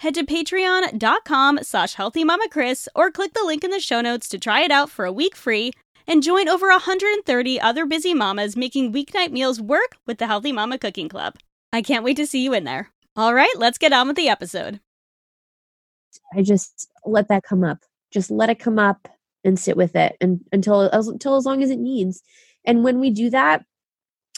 head to patreon.com slash healthymamachris or click the link in the show notes to try it out for a week free and join over 130 other busy mamas making weeknight meals work with the Healthy Mama Cooking Club. I can't wait to see you in there. All right, let's get on with the episode. I just let that come up. Just let it come up and sit with it and until until as long as it needs. And when we do that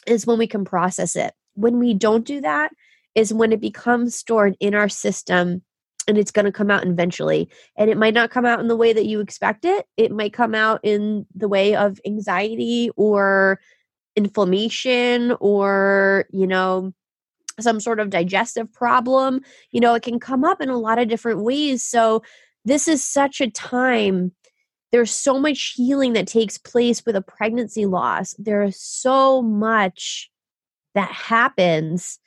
is when we can process it. When we don't do that, is when it becomes stored in our system and it's going to come out eventually. And it might not come out in the way that you expect it. It might come out in the way of anxiety or inflammation or, you know, some sort of digestive problem. You know, it can come up in a lot of different ways. So, this is such a time. There's so much healing that takes place with a pregnancy loss. There is so much that happens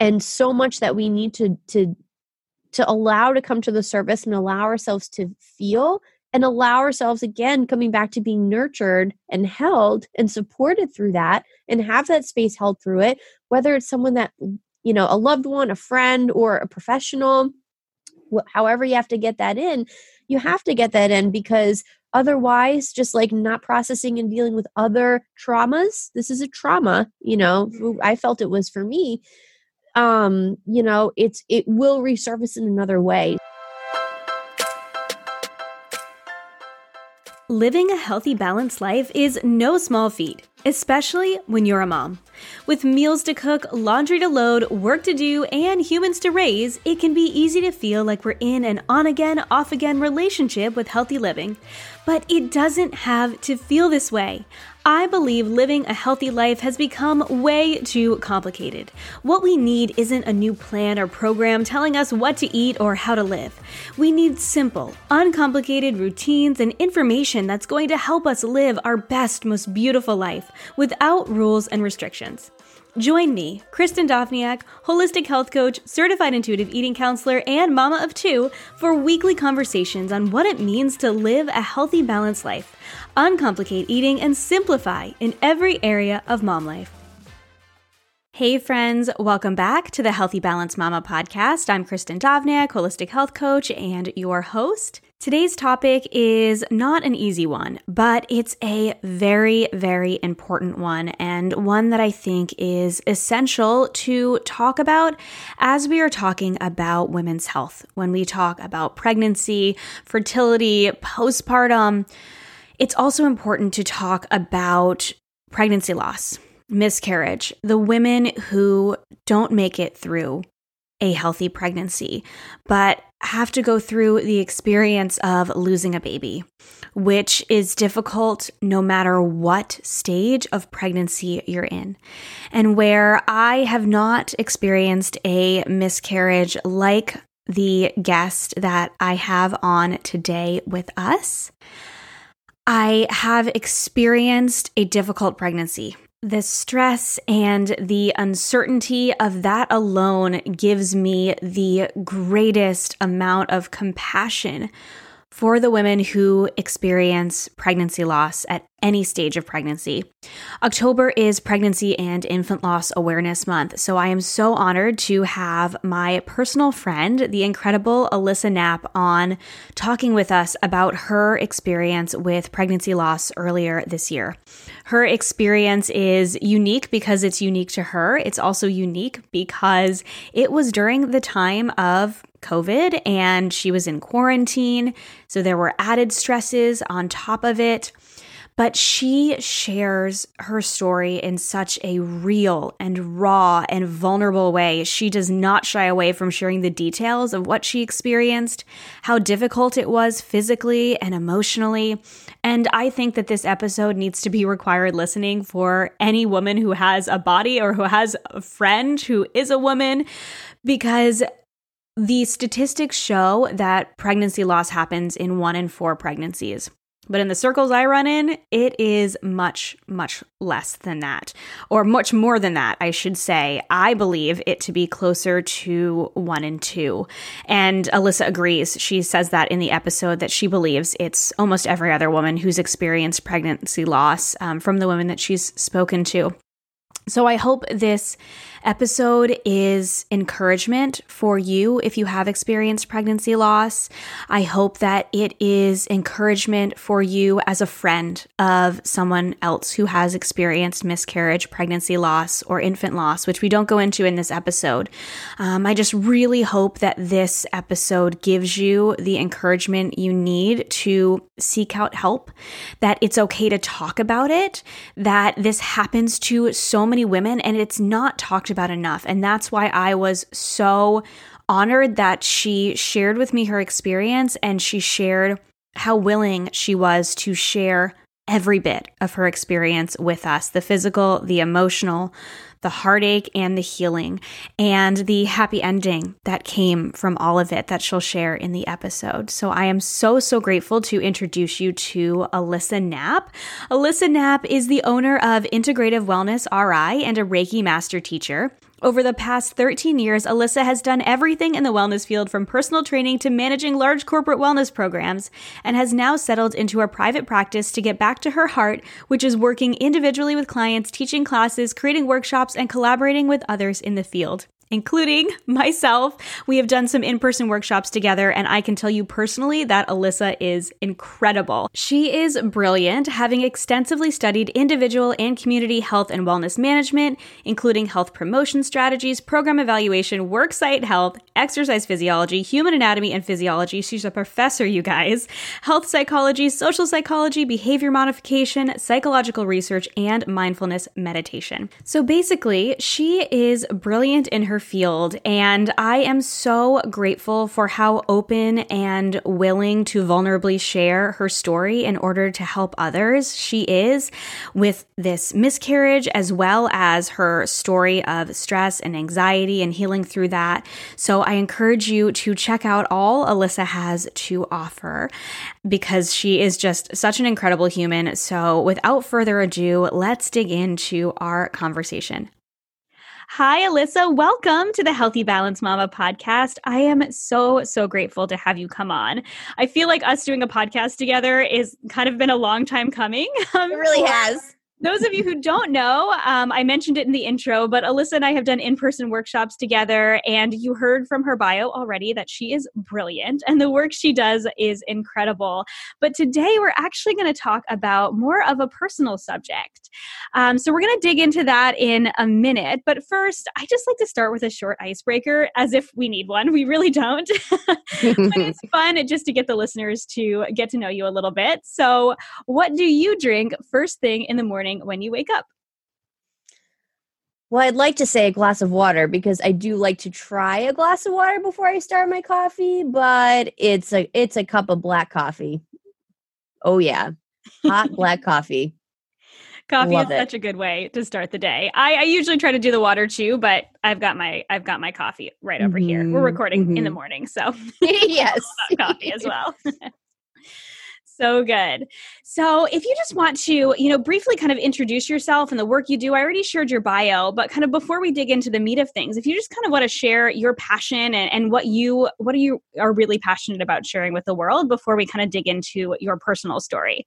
and so much that we need to to to allow to come to the surface and allow ourselves to feel and allow ourselves again coming back to being nurtured and held and supported through that and have that space held through it whether it's someone that you know a loved one a friend or a professional however you have to get that in you have to get that in because otherwise just like not processing and dealing with other traumas this is a trauma you know i felt it was for me um you know it's it will resurface in another way living a healthy balanced life is no small feat especially when you're a mom. With meals to cook, laundry to load, work to do, and humans to raise, it can be easy to feel like we're in an on again, off again relationship with healthy living. But it doesn't have to feel this way. I believe living a healthy life has become way too complicated. What we need isn't a new plan or program telling us what to eat or how to live. We need simple, uncomplicated routines and information that's going to help us live our best, most beautiful life without rules and restrictions. Join me, Kristen Dovniak, holistic health coach, certified intuitive eating counselor, and mama of two, for weekly conversations on what it means to live a healthy, balanced life, uncomplicate eating, and simplify in every area of mom life. Hey, friends, welcome back to the Healthy Balance Mama podcast. I'm Kristen Dovniak, holistic health coach, and your host. Today's topic is not an easy one, but it's a very, very important one and one that I think is essential to talk about as we are talking about women's health. When we talk about pregnancy, fertility, postpartum, it's also important to talk about pregnancy loss, miscarriage, the women who don't make it through a healthy pregnancy, but have to go through the experience of losing a baby, which is difficult no matter what stage of pregnancy you're in. And where I have not experienced a miscarriage like the guest that I have on today with us, I have experienced a difficult pregnancy. The stress and the uncertainty of that alone gives me the greatest amount of compassion for the women who experience pregnancy loss at any stage of pregnancy. October is Pregnancy and Infant Loss Awareness Month, so I am so honored to have my personal friend, the incredible Alyssa Knapp, on talking with us about her experience with pregnancy loss earlier this year. Her experience is unique because it's unique to her. It's also unique because it was during the time of COVID and she was in quarantine. So there were added stresses on top of it. But she shares her story in such a real and raw and vulnerable way. She does not shy away from sharing the details of what she experienced, how difficult it was physically and emotionally. And I think that this episode needs to be required listening for any woman who has a body or who has a friend who is a woman because the statistics show that pregnancy loss happens in one in four pregnancies. But in the circles I run in, it is much, much less than that, or much more than that, I should say. I believe it to be closer to one in two. And Alyssa agrees. She says that in the episode that she believes it's almost every other woman who's experienced pregnancy loss um, from the women that she's spoken to. So I hope this episode is encouragement for you if you have experienced pregnancy loss. I hope that it is encouragement for you as a friend of someone else who has experienced miscarriage, pregnancy loss, or infant loss, which we don't go into in this episode. Um, I just really hope that this episode gives you the encouragement you need to seek out help, that it's okay to talk about it, that this happens to so many women and it's not talked talked about enough. And that's why I was so honored that she shared with me her experience and she shared how willing she was to share every bit of her experience with us the physical, the emotional, the heartache, and the healing, and the happy ending that came from all of it that she'll share in the episode. So I am so, so grateful to introduce you to Alyssa Knapp. Alyssa Knapp is the owner of Integrative Wellness RI and a Reiki master teacher. Over the past 13 years, Alyssa has done everything in the wellness field from personal training to managing large corporate wellness programs and has now settled into a private practice to get back to her heart, which is working individually with clients, teaching classes, creating workshops, and collaborating with others in the field including myself. We have done some in person workshops together, and I can tell you personally that Alyssa is incredible. She is brilliant, having extensively studied individual and community health and wellness management, including health promotion strategies, program evaluation, worksite health, exercise physiology, human anatomy and physiology. She's a professor, you guys. Health psychology, social psychology, behavior modification, psychological research, and mindfulness meditation. So basically, she is brilliant in her her field. And I am so grateful for how open and willing to vulnerably share her story in order to help others she is with this miscarriage, as well as her story of stress and anxiety and healing through that. So I encourage you to check out all Alyssa has to offer because she is just such an incredible human. So without further ado, let's dig into our conversation. Hi, Alyssa. Welcome to the Healthy Balance Mama podcast. I am so, so grateful to have you come on. I feel like us doing a podcast together is kind of been a long time coming. Um, it really has those of you who don't know, um, I mentioned it in the intro, but Alyssa and I have done in person workshops together, and you heard from her bio already that she is brilliant and the work she does is incredible. But today we're actually going to talk about more of a personal subject. Um, so we're going to dig into that in a minute. But first, I just like to start with a short icebreaker as if we need one. We really don't. but it's fun just to get the listeners to get to know you a little bit. So, what do you drink first thing in the morning? Morning when you wake up? Well, I'd like to say a glass of water because I do like to try a glass of water before I start my coffee, but it's a it's a cup of black coffee. Oh yeah. Hot black coffee. Coffee Love is it. such a good way to start the day. I, I, usually try to do the water too, but I've got my I've got my coffee right over mm-hmm. here. We're mm-hmm, recording mm-hmm. in the mm-hmm. morning, so yes, coffee as well. So good. So, if you just want to, you know, briefly kind of introduce yourself and the work you do, I already shared your bio, but kind of before we dig into the meat of things, if you just kind of want to share your passion and, and what you what are you are really passionate about sharing with the world before we kind of dig into your personal story.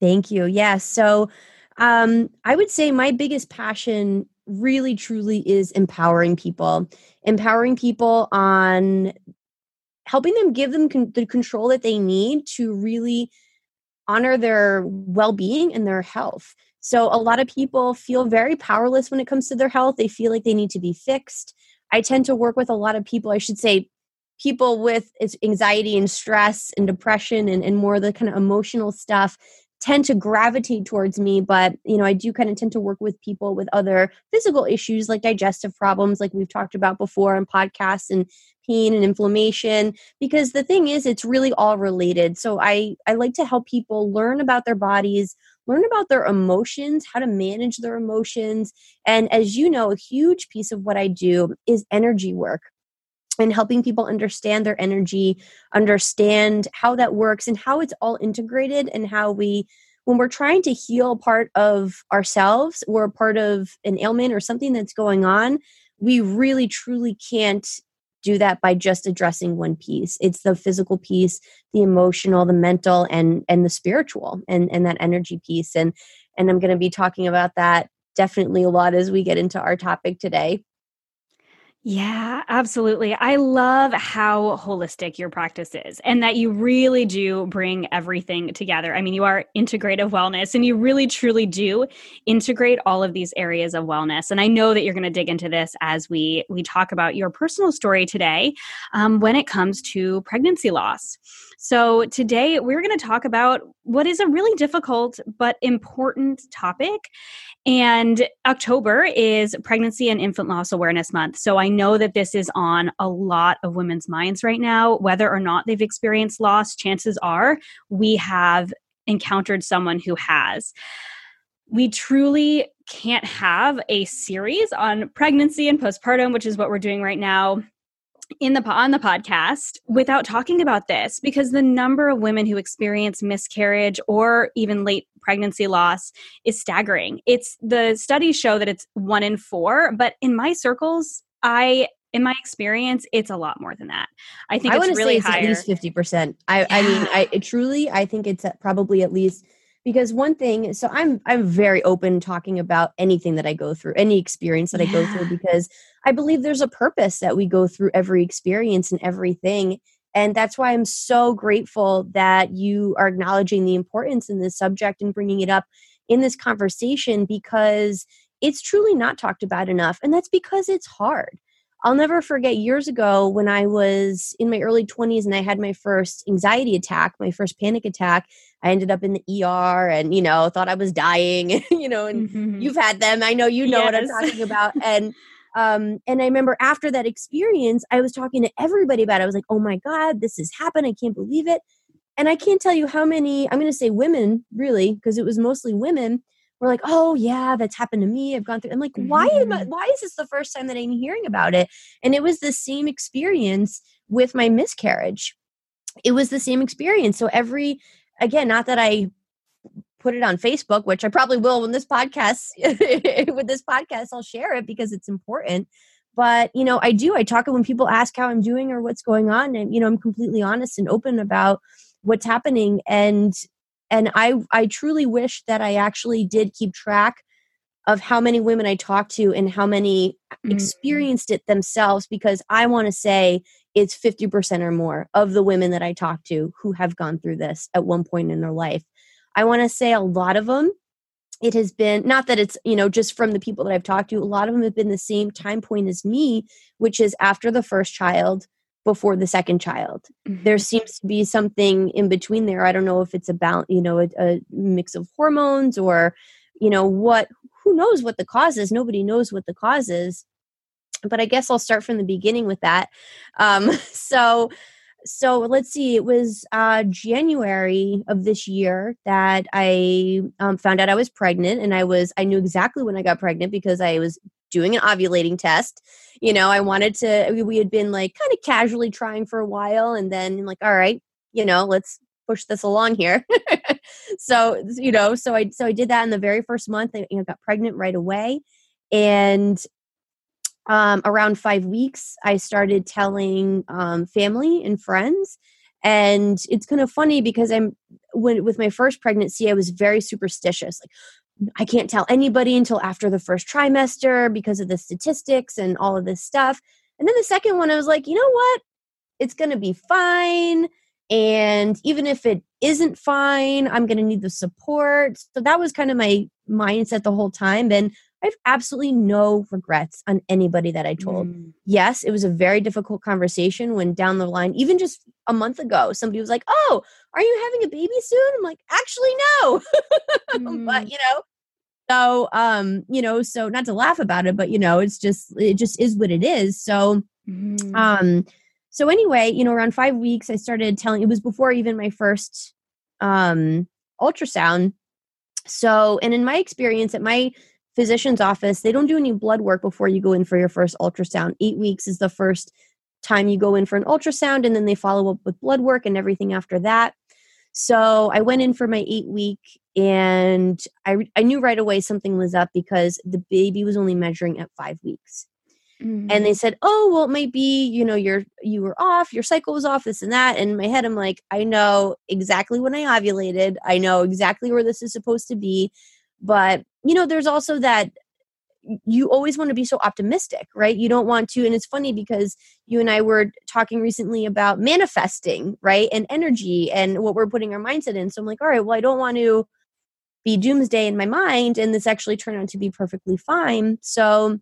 Thank you. Yes. Yeah, so, um, I would say my biggest passion really truly is empowering people empowering people on helping them give them con- the control that they need to really honor their well-being and their health. So a lot of people feel very powerless when it comes to their health. They feel like they need to be fixed. I tend to work with a lot of people i should say people with anxiety and stress and depression and, and more of the kind of emotional stuff tend to gravitate towards me but you know i do kind of tend to work with people with other physical issues like digestive problems like we've talked about before on podcasts and pain and inflammation because the thing is it's really all related. So i i like to help people learn about their bodies learn about their emotions how to manage their emotions and as you know a huge piece of what i do is energy work and helping people understand their energy, understand how that works and how it's all integrated and how we when we're trying to heal part of ourselves or part of an ailment or something that's going on, we really truly can't do that by just addressing one piece. It's the physical piece, the emotional, the mental and and the spiritual and and that energy piece and and I'm going to be talking about that definitely a lot as we get into our topic today. Yeah, absolutely. I love how holistic your practice is and that you really do bring everything together. I mean, you are integrative wellness and you really truly do integrate all of these areas of wellness. And I know that you're going to dig into this as we we talk about your personal story today um, when it comes to pregnancy loss. So, today we're going to talk about what is a really difficult but important topic. And October is Pregnancy and Infant Loss Awareness Month. So, I know that this is on a lot of women's minds right now. Whether or not they've experienced loss, chances are we have encountered someone who has we truly can't have a series on pregnancy and postpartum, which is what we're doing right now in the on the podcast without talking about this because the number of women who experience miscarriage or even late pregnancy loss is staggering. It's the studies show that it's 1 in 4, but in my circles I in my experience, it's a lot more than that. I think I it's really say it's higher. At least fifty percent. I, yeah. I mean, I truly, I think it's probably at least because one thing so i'm i'm very open talking about anything that i go through any experience that yeah. i go through because i believe there's a purpose that we go through every experience and everything. And that's why i'm so grateful that you are acknowledging the importance in this subject and bringing it up in this conversation because it's truly not talked about enough. And that's because it's hard I'll never forget years ago when I was in my early 20s and I had my first anxiety attack, my first panic attack. I ended up in the ER and, you know, thought I was dying, you know, and mm-hmm. you've had them. I know you know yes. what I'm talking about. And, um, and I remember after that experience, I was talking to everybody about it. I was like, oh my God, this has happened. I can't believe it. And I can't tell you how many, I'm going to say women, really, because it was mostly women we're like, oh yeah, that's happened to me. I've gone through. I'm like, why am I, mm-hmm. why is this the first time that I'm hearing about it? And it was the same experience with my miscarriage. It was the same experience. So every again, not that I put it on Facebook, which I probably will when this podcast with this podcast, I'll share it because it's important. But you know, I do. I talk it when people ask how I'm doing or what's going on, and you know, I'm completely honest and open about what's happening. And and i i truly wish that i actually did keep track of how many women i talked to and how many mm-hmm. experienced it themselves because i want to say it's 50% or more of the women that i talk to who have gone through this at one point in their life i want to say a lot of them it has been not that it's you know just from the people that i've talked to a lot of them have been the same time point as me which is after the first child before the second child. Mm-hmm. There seems to be something in between there. I don't know if it's about, you know, a, a, mix of hormones or, you know, what, who knows what the cause is. Nobody knows what the cause is. But I guess I'll start from the beginning with that. Um, so, so let's see it was uh, january of this year that i um, found out i was pregnant and i was i knew exactly when i got pregnant because i was doing an ovulating test. You know, I wanted to, we had been like kind of casually trying for a while and then like, all right, you know, let's push this along here. so, you know, so I, so I did that in the very first month. I you know, got pregnant right away. And um, around five weeks, I started telling um, family and friends. And it's kind of funny because I'm when with my first pregnancy, I was very superstitious. Like, I can't tell anybody until after the first trimester because of the statistics and all of this stuff. And then the second one, I was like, you know what? It's going to be fine. And even if it isn't fine, I'm going to need the support. So that was kind of my mindset the whole time. And I have absolutely no regrets on anybody that I told. Mm. Yes, it was a very difficult conversation when down the line, even just a month ago, somebody was like, Oh, are you having a baby soon? I'm like, Actually, no. mm. but, you know, so, um, you know, so not to laugh about it, but, you know, it's just, it just is what it is. So, mm. um, so anyway, you know, around five weeks, I started telling, it was before even my first, um, ultrasound. So, and in my experience at my physician's office, they don't do any blood work before you go in for your first ultrasound. Eight weeks is the first time you go in for an ultrasound, and then they follow up with blood work and everything after that. So I went in for my eight week, and I, I knew right away something was up because the baby was only measuring at five weeks. Mm-hmm. And they mm-hmm. said, "Oh, well, it might be you know your you were off, your cycle was off, this and that." And in my head, I'm like, I know exactly when I ovulated. I know exactly where this is supposed to be. But, you know, there's also that you always want to be so optimistic, right? You don't want to. And it's funny because you and I were talking recently about manifesting, right? And energy and what we're putting our mindset in. So I'm like, all right, well, I don't want to be doomsday in my mind. And this actually turned out to be perfectly fine. So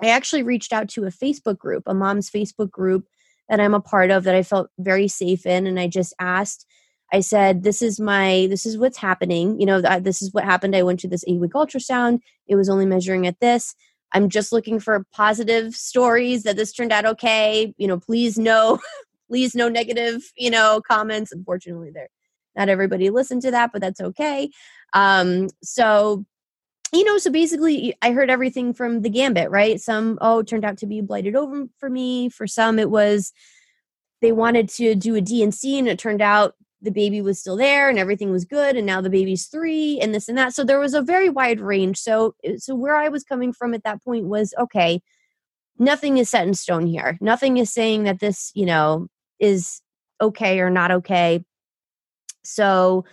I actually reached out to a Facebook group, a mom's Facebook group that I'm a part of that I felt very safe in. And I just asked, I said, "This is my this is what's happening. You know, this is what happened. I went to this eight week ultrasound. It was only measuring at this. I'm just looking for positive stories that this turned out okay. You know, please no, please no negative. You know, comments. Unfortunately, there not everybody listened to that, but that's okay. Um, so." You know, so basically, I heard everything from the gambit, right? Some, oh, turned out to be blighted ovum for me. For some, it was they wanted to do a D&C and it turned out the baby was still there and everything was good and now the baby's 3 and this and that. So there was a very wide range. So so where i was coming from at that point was okay nothing is set in stone here. Nothing is saying that this you know is okay or not okay. So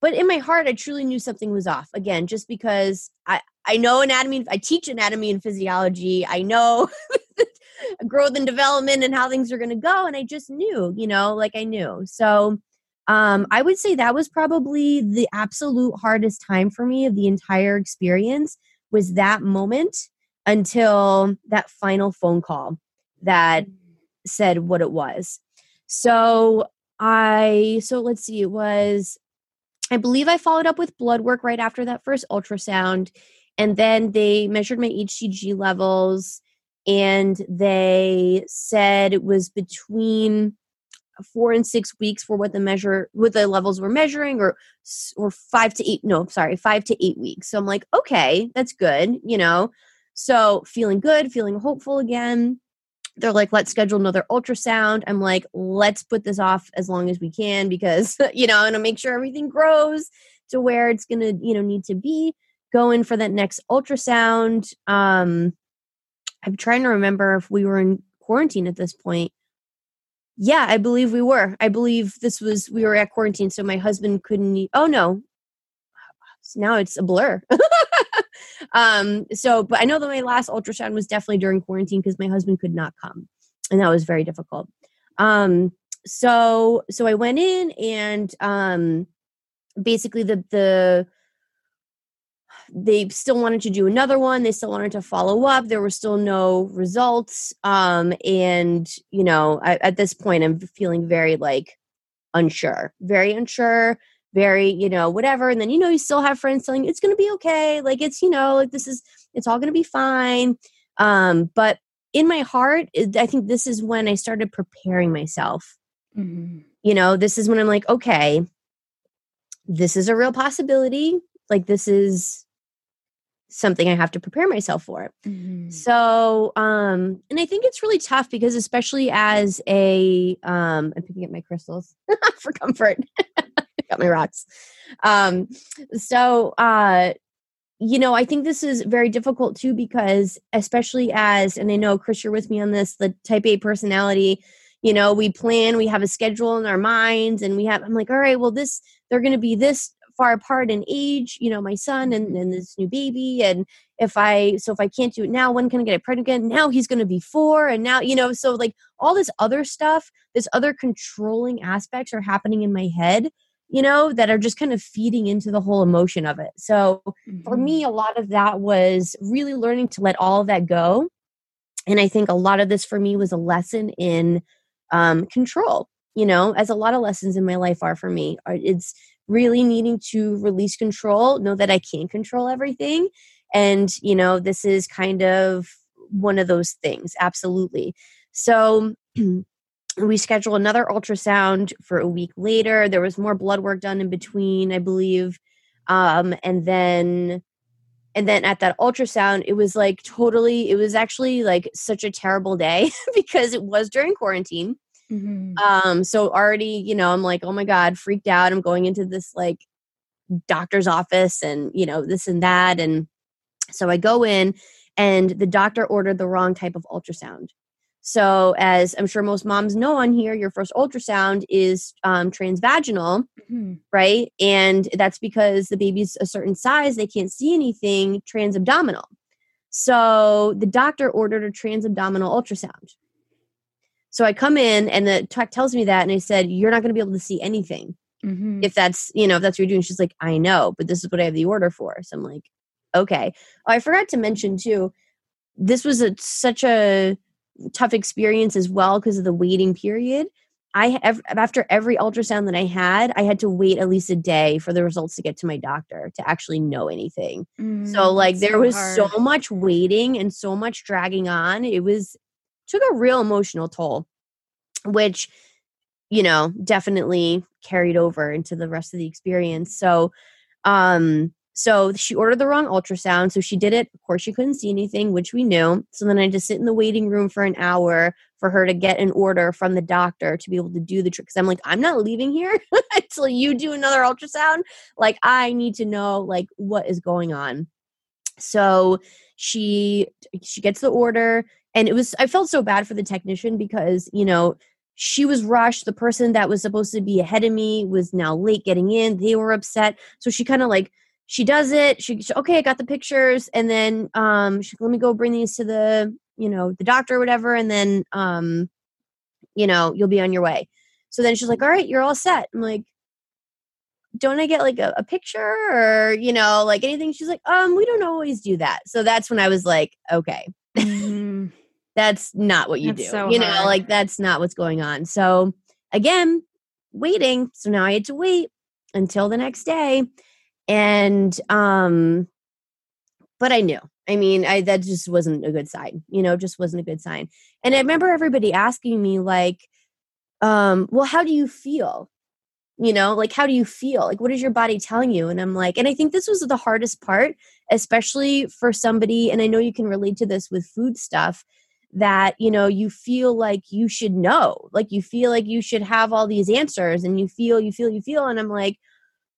but in my heart i truly knew something was off. Again just because i i know anatomy i teach anatomy and physiology. I know growth and development and how things are going to go and i just knew you know like i knew. So um, I would say that was probably the absolute hardest time for me of the entire experience was that moment until that final phone call that mm. said what it was. So I so let's see, it was I believe I followed up with blood work right after that first ultrasound. And then they measured my HCG levels and they said it was between four and six weeks for what the measure what the levels were measuring or or five to eight no sorry five to eight weeks. So i'm like okay that's good you know? So feeling good feeling hopeful again. They're like let's schedule another ultrasound. I'm like let's put this off as long as we can because you know and to make sure everything grows to where it's gonna you know need to be. Going for that next ultrasound um i'm trying to remember if we were in quarantine at this point yeah, I believe we were. I believe this was we were at quarantine, so my husband couldn't. Oh no, now it's a blur. um. So, but I know that my last ultrasound was definitely during quarantine because my husband could not come, and that was very difficult. Um. So, so I went in and um, basically the the they still wanted to do another one they still wanted to follow up there were still no results um and you know I, at this point i'm feeling very like unsure very unsure very you know whatever and then you know you still have friends telling you it's going to be okay like it's you know like this is it's all going to be fine um but in my heart i think this is when i started preparing myself mm-hmm. you know this is when i'm like okay this is a real possibility like this is something I have to prepare myself for. Mm-hmm. So, um, and I think it's really tough because especially as a, um, I'm picking up my crystals for comfort. Got my rocks. Um, so, uh, you know, I think this is very difficult too because, especially as, and I know Chris, you're with me on this, the type A personality, you know, we plan, we have a schedule in our minds, and we have, I'm like, all right, well, this, they're going to be this far apart in age, you know, my son and, and this new baby. And if I, so if I can't do it now, when can I get it pregnant again? Now he's going to be four. And now, you know, so like all this other stuff, this other controlling aspects are happening in my head, you know, that are just kind of feeding into the whole emotion of it. So mm-hmm. for me, mm-hmm. a lot of that was really learning to let all of that go. And I think a lot of this for me was a lesson in um, control, you know, as a lot of lessons in my life are for me. It's really needing to release control, know that I can't control everything. And, you know, this is kind of one of those things. Absolutely. So, we scheduled another ultrasound for a week later. There was more blood work done in between, I believe. Um, and then and then at that ultrasound, it was like totally, it was actually like such a terrible day because it was during quarantine. Mm-hmm. Um, so already, you know, I'm like, oh my God, freaked out. I'm going into this like doctor's office and, you know, this and that. And so I go in and the doctor ordered the wrong type of ultrasound. So, as I'm sure most moms know on here, your first ultrasound is um, transvaginal, mm-hmm. right? And that's because the baby's a certain size, they can't see anything transabdominal. So, the doctor ordered a transabdominal ultrasound. So, I come in and the tech tells me that, and I said, You're not going to be able to see anything. Mm-hmm. If that's, you know, if that's what you're doing, she's like, I know, but this is what I have the order for. So I'm like, okay. Oh, I forgot to mention too, this was a, such a, tough experience as well because of the waiting period. I after every ultrasound that I had, I had to wait at least a day for the results to get to my doctor to actually know anything. Mm, so like there so was hard. so much waiting and so much dragging on. It was took a real emotional toll, which you know definitely carried over into the rest of the experience. So um so she ordered the wrong ultrasound. So she did it. Of course, she couldn't see anything, which we knew. So then I just sit in the waiting room for an hour for her to get an order from the doctor to be able to do the trick. Because I'm like, I'm not leaving here until you do another ultrasound. Like, I need to know like what is going on. So she she gets the order, and it was I felt so bad for the technician because you know she was rushed. The person that was supposed to be ahead of me was now late getting in. They were upset. So she kind of like she does it. She, she, okay, I got the pictures, and then um, she let me go bring these to the you know the doctor or whatever, and then um, you know you'll be on your way. So then she's like, all right, you're all set. I'm like, don't I get like a, a picture or you know like anything? She's like, um, we don't always do that. So that's when I was like, okay. Mm-hmm. That's not what you that's do. So you know, like that's not what's going on. So again, waiting. So now I had to wait until the next day and um but i knew i mean i that just wasn't a good sign you know just wasn't a good sign and i remember everybody asking me like um well how do you feel you know like how do you feel like what is your body telling you and i'm like and i think this was the hardest part especially for somebody and i know you can relate to this with food stuff that you know you feel like you should know like you feel like you should have all these answers and you feel you feel you feel and i'm like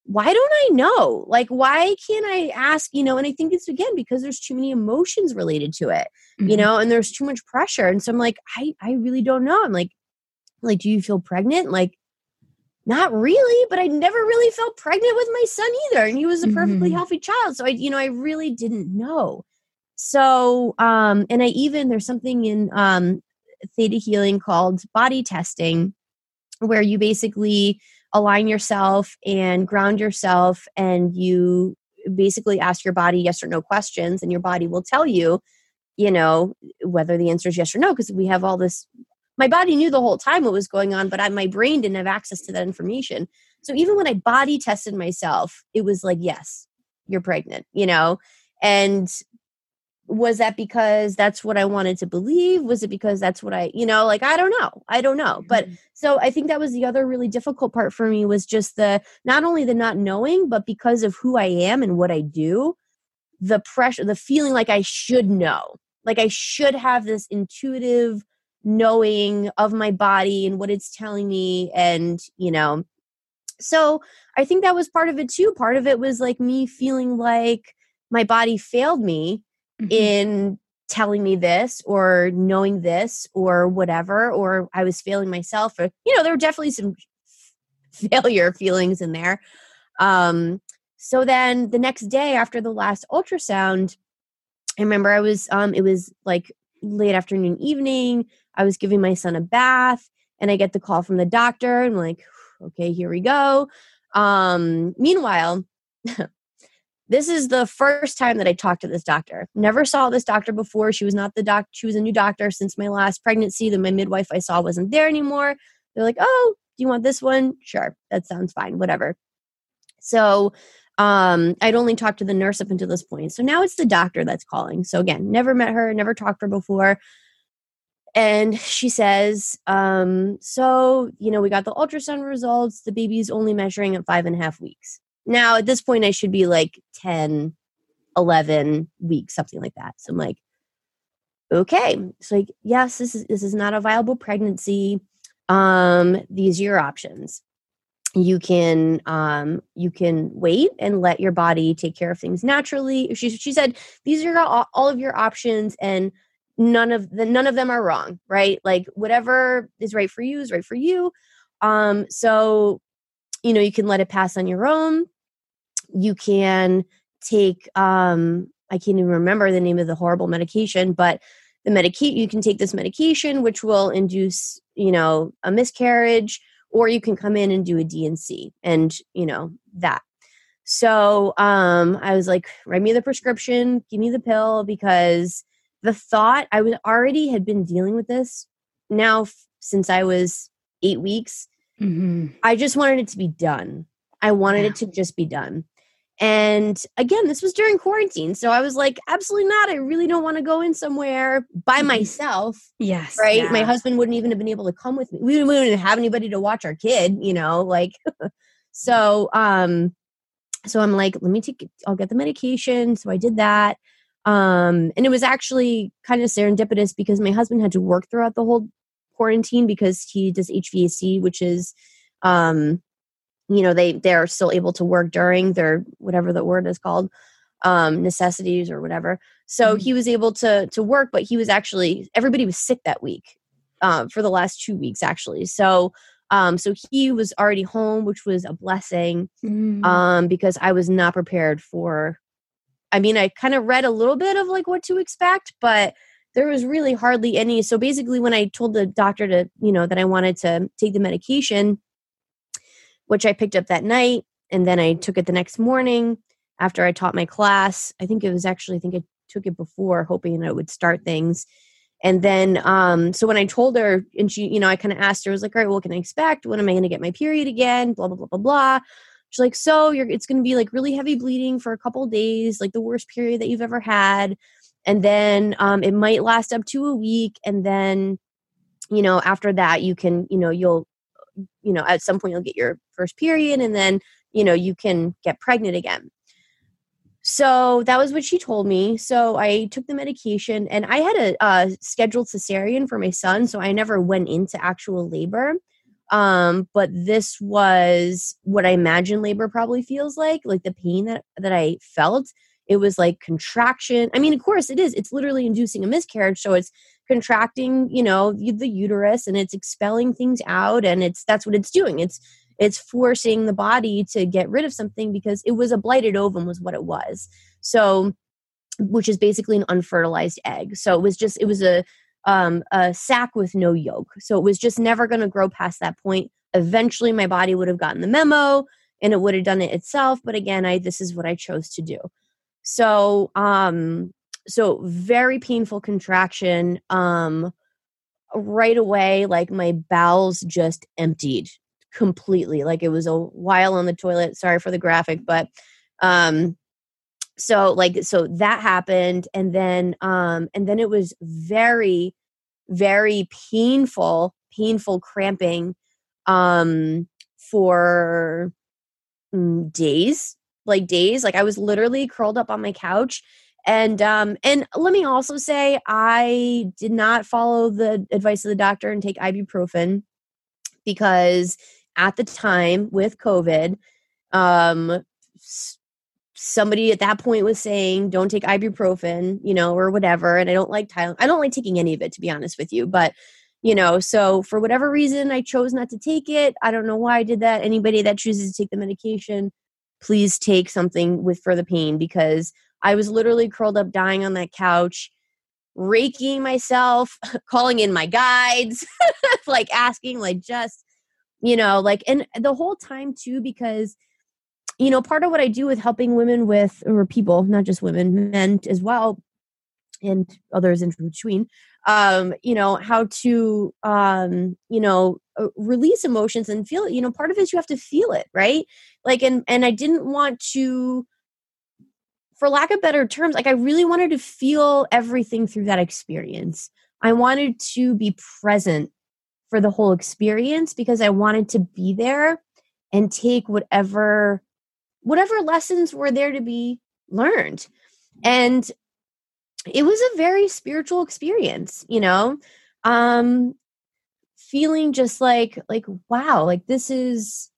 why don't I know? Like, why can't I ask, you know? And I think it's again because there's too many emotions related to it, mm-hmm. you know, and there's too much pressure. And so I'm like, I, I really don't know. I'm like, like, do you feel pregnant? Like, not really, but I never really felt pregnant with my son either. And he was a perfectly mm-hmm. healthy child. So I, you know, I really didn't know. So, um, and I even, there's something in um, theta healing called body testing where you basically align yourself and ground yourself and you basically ask your body yes or no questions and your body will tell you you know whether the answer is yes or no because we have all this my body knew the whole time what was going on but I, my brain didn't have access to that information. So even when i body tested myself it was like yes you're pregnant you know? And was that because that's what I wanted to believe? Was it because that's what I, you know, like I don't know. I don't know. But mm-hmm. so I think that was the other really difficult part for me was just the not only the not knowing, but because of who I am and what I do, the pressure, the feeling like I should know. Like I should have this intuitive knowing of my body and what it's telling me and, you know. So I think that was part of it too. Part of it was like me feeling like my body failed me mm-hmm. in telling me this or knowing this or whatever or i was failing myself or you know there were definitely some failure feelings in there um so then the next day after the last ultrasound i remember i was um it was like late afternoon evening i was giving my son a bath and i get the call from the doctor and I'm like okay here we go Um, meanwhile, this is the first time that I talked to this doctor. Never saw this doctor before. She was not the doc. She was a new doctor since my last pregnancy. That my midwife I saw wasn't there anymore. They're like, "Oh, do you want this one? Sure, that sounds fine. Whatever." So um, I'd only talked to the nurse up until this point. So now it's the doctor that's calling. So again, never met her, never talked to her before. And she says, um, so, you know, we got the ultrasound results. The baby's only measuring at five and a half weeks. Now, at this point, I should be like 10, 11 weeks, something like that. So I'm like, okay. So like, yes, this is this is not a viable pregnancy. Um, these are your options you can um, you can wait and let your body take care of things naturally she, she said these are all, all of your options and none of the none of them are wrong right like whatever is right for you is right for you um so you know you can let it pass on your own you can take um i can't even remember the name of the horrible medication but the medicate you can take this medication which will induce you know a miscarriage or you can come in and do a D&C and, you know, that. So um, I was like, write me the prescription, give me the pill, because the thought I was already had been dealing with this now f- since I was eight weeks. Mm-hmm. I just wanted it to be done. I wanted yeah. it to just be done. And again, this was during quarantine. So I was like, absolutely not. I really don't want to go in somewhere by mm-hmm. myself. Yes. Right. Yeah. My husband wouldn't even have been able to come with me. We wouldn't have anybody to watch our kid, you know, like, so, um, so I'm like, let me take, I'll get the medication. So I did that. Um, and it was actually kind of serendipitous because my husband had to work throughout the whole quarantine because he does HVAC, which is, um, you know they they're still able to work during their whatever the word is called um necessities or whatever so mm-hmm. he was able to to work but he was actually everybody was sick that week um for the last two weeks actually so um so he was already home which was a blessing mm-hmm. um because i was not prepared for i mean i kind of read a little bit of like what to expect but there was really hardly any so basically when i told the doctor to you know that i wanted to take the medication which I picked up that night. And then I took it the next morning after I taught my class. I think it was actually, I think I took it before, hoping it would start things. And then, um, so when I told her, and she, you know, I kind of asked her, I was like, all right, what can I expect? When am I going to get my period again? Blah, blah, blah, blah, blah. She's like, so you're, it's going to be like really heavy bleeding for a couple days, like the worst period that you've ever had. And then um, it might last up to a week. And then, you know, after that, you can, you know, you'll, you know at some point you'll get your first period and then you know you can get pregnant again. So that was what she told me. So i took the medication and i had a, a scheduled cesarean for my son so i never went into actual labor. Um but this was what i imagine labor probably feels like like the pain that that i felt it was like contraction i mean of course it is it's literally inducing a miscarriage so it's contracting you know the uterus and it's expelling things out and it's that's what it's doing it's it's forcing the body to get rid of something because it was a blighted ovum was what it was so which is basically an unfertilized egg so it was just it was a um a sac with no yolk so it was just never going to grow past that point. Eventually my body would have gotten the memo and it would have done it itself but again i this is what i chose to do so um so very painful contraction um right away like my bowels just emptied completely like it was a while on the toilet sorry for the graphic but um so like so that happened and then um and then it was very very painful painful cramping um for mm, days like days like i was literally curled up on my couch and um and let me also say i did not follow the advice of the doctor and take ibuprofen because at the time with covid um somebody at that point was saying don't take ibuprofen you know or whatever and i don't like tylenol i don't like taking any of it to be honest with you but you know so for whatever reason i chose not to take it i don't know why i did that anybody that chooses to take the medication please take something with for the pain because I was literally curled up dying on that couch, raking myself, calling in my guides, like asking, like just you know, like, and the whole time too, because, you know, part of what I do with helping women with, or people, not just women, men as well, and others in between, um, you know, how to, um, you know, uh, release emotions and feel. You know, part of it is you have to feel it, right? Like, and, and I didn't want to, for lack of better terms, like I really wanted to feel everything through that experience. I wanted to be present for the whole experience because I wanted to be there and take whatever whatever lessons were there to be learned. And it was a very spiritual experience, you know. Um feeling just like like wow, like this is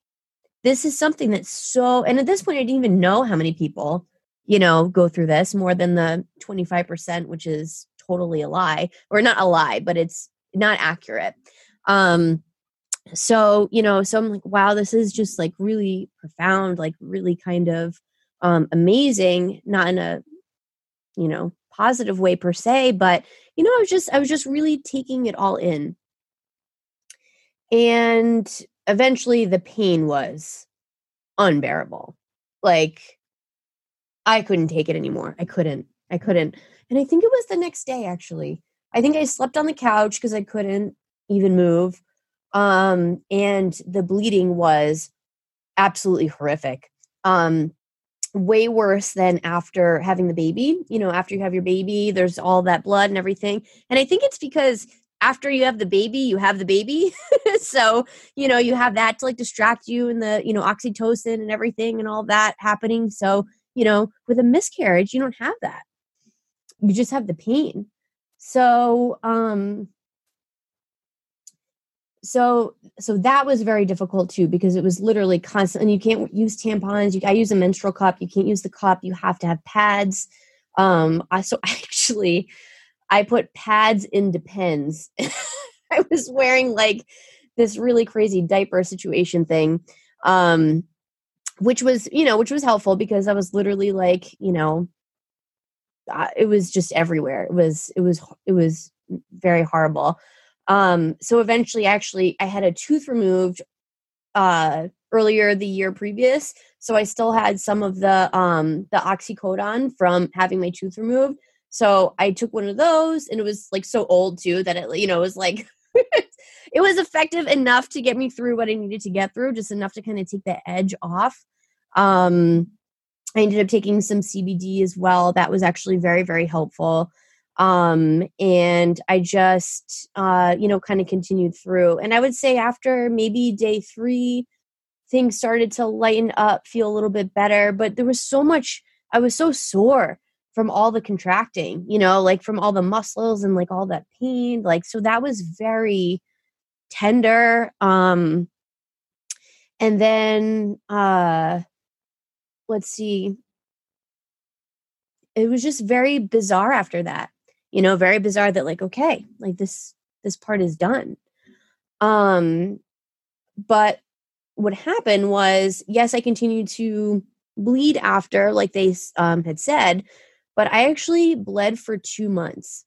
this is something that's so and at this point I didn't even know how many people, you know, go through this more than the 25%, which is totally a lie or not a lie, but it's not accurate. Um, so, you know, so I'm like, wow, this is just like really profound, like really kind of um, amazing, not in a, you know, positive way per se, but, you know, I was just, I was just really taking it all in. And eventually the pain was unbearable. Like, I couldn't take it anymore. I couldn't. I couldn't. And I think it was the next day, actually. I think I slept on the couch because I couldn't even move. Um, and the bleeding was absolutely horrific. Um, way worse than after having the baby. You know, after you have your baby, there's all that blood and everything. And I think it's because after you have the baby, you have the baby. so, you know, you have that to like distract you and the, you know, oxytocin and everything and all that happening. So, you know, with a miscarriage, you don't have that. You just have the pain. So, um, so so that was very difficult too because it was literally constant and you can't use tampons. You i use a menstrual cup. You can't use the cup. You have to have pads. Um I, so actually i put pads in depends i was wearing like this really crazy diaper situation thing um which was you know which was helpful because i was literally like you know uh, it was just everywhere. It was it was it was very horrible um, so eventually, actually, I had a tooth removed uh, earlier the year previous. So I still had some of the um, the oxycodone from having my tooth removed. So I took one of those, and it was like so old too that it you know was like it was effective enough to get me through what I needed to get through, just enough to kind of take the edge off. Um, I ended up taking some CBD as well. That was actually very very helpful um and i just uh you know kind of continued through. And i would say after maybe day 3 things started to lighten up feel a little bit better but there was so much i was so sore from all the contracting you know like from all the muscles and like all that pain like so that was very tender um and then uh let's see. It was just very bizarre after that you know very bizarre that like okay like this this part is done. Um but what happened was yes i continued to bleed after like they um, had said but i actually bled for two months.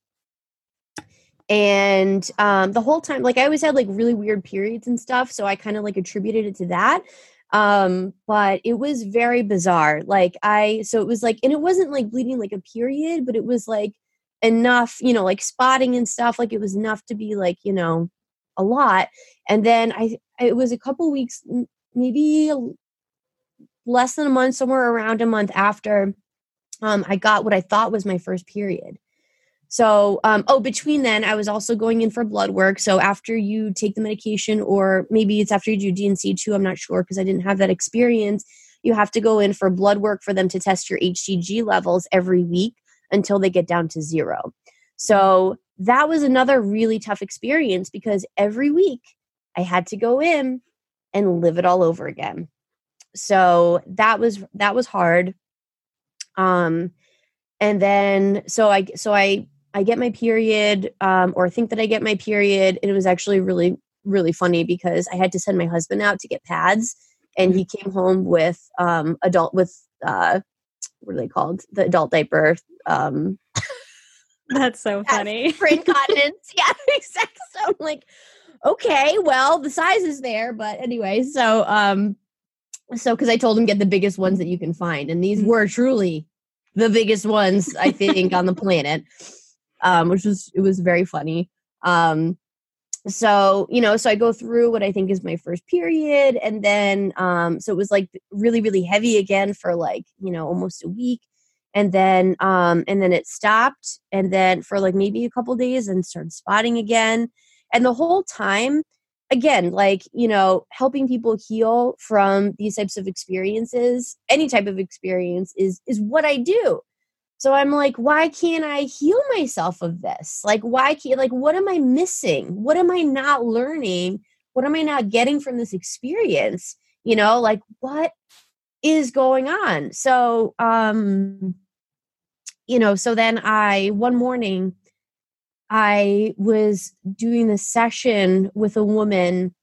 And um, the whole time like i always had like really weird periods and stuff so i kind of like attributed it to that. Um but it was very bizarre. Like i so it was like and it wasn't like bleeding like a period but it was like enough, you know, like spotting and stuff. Like it was enough to be like, you know, a lot. And then I, it was a couple weeks, maybe less than a month, somewhere around a month after um, I got what I thought was my first period. So, um, oh, between then, I was also going in for blood work. So, after you take the medication, or maybe it's after you do D&C too, I'm not sure because I didn't have that experience. You have to go in for blood work for them to test your HCG levels every week until they get down to zero. So that was another really tough experience because every week I had to go in and live it all over again. So that was that was hard. Um and then so I so I I get my period um or think that I get my period and it was actually really really funny because I had to send my husband out to get pads and he came home with um adult with uh what are they called? The adult diaper. Um, That's so funny. For incontinence. yeah, exactly. So I'm like, okay, well, the size is there, but anyway, so um so because I told him get the biggest ones that you can find, and these mm. were truly the biggest ones I think on the planet, um, which was it was very funny. Um, so you know, so I go through what I think is my first period, and then um, so it was like really really heavy again for like you know almost a week, and then um, and then it stopped, and then for like maybe a couple days, and started spotting again, and the whole time again like you know helping people heal from these types of experiences any type of experience is is what i do so i'm like why can't i heal myself of this? Like why can't like what am i missing? What am i not learning? What am i not getting from this experience? You know like what is going on? So um you know so then i one morning I was doing this session with a woman.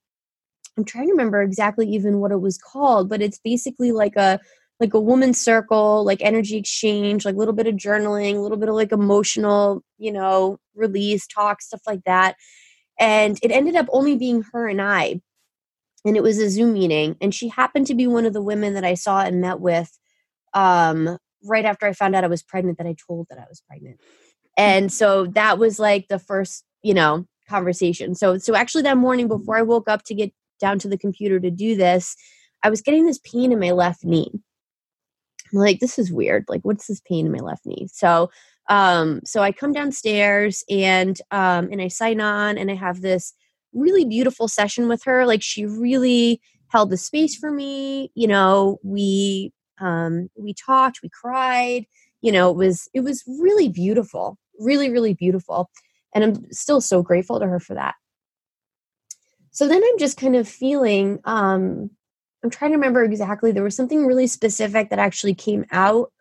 I'm trying to remember exactly even what it was called, but it's basically like a like a woman's circle, like energy exchange, like a little bit of journaling, a little bit of like emotional, you know, release, talk, stuff like that. And it ended up only being her and I. And it was a Zoom meeting. And she happened to be one of the women that I saw and met with um, right after I found out I was pregnant, that I told that I was pregnant and so that was like the first you know conversation so so actually that morning before i woke up to get down to the computer to do this i was getting this pain in my left knee like this is weird. Like what's this pain in my left knee? So um so i come downstairs and um and i sign on and i have this really beautiful session with her. Like she really held the space for me. You know we um we talked we cried. You know it was it was really beautiful really, really beautiful. And I'm still so grateful to her for that. So then I'm just kind of feeling, um, I'm trying to remember exactly. There was something really specific that actually came out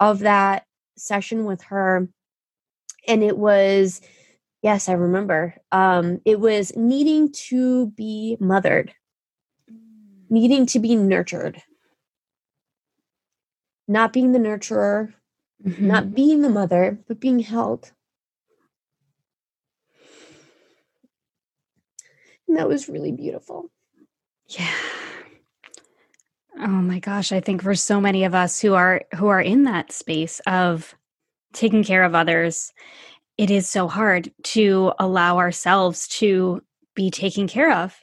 of that session with her. And it was, yes, I remember. Um, it was needing to be mothered, needing to be nurtured, not being the nurturer, mm-hmm. not being the mother, but being held. And that was really beautiful. Yeah. Oh my gosh, I think for so many of us who are who are in that space of taking care of others, it is so hard to allow ourselves to be taken care of.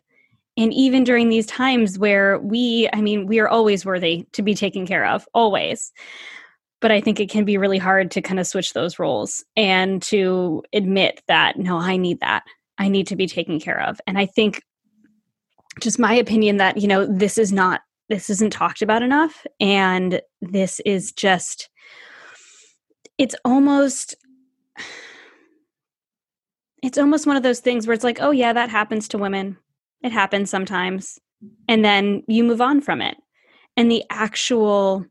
And even during these times where we, I mean, we are always worthy to be taken care of, always but I think it can be really hard to kind of switch those roles and to admit that, no, I need that. I need to be taken care of. And I think just my opinion that, you know, this is not, this isn't talked about enough. And this is just, it's almost, it's almost one of those things where it's like, oh, yeah, that happens to women. It happens sometimes. And then you move on from it. And the actual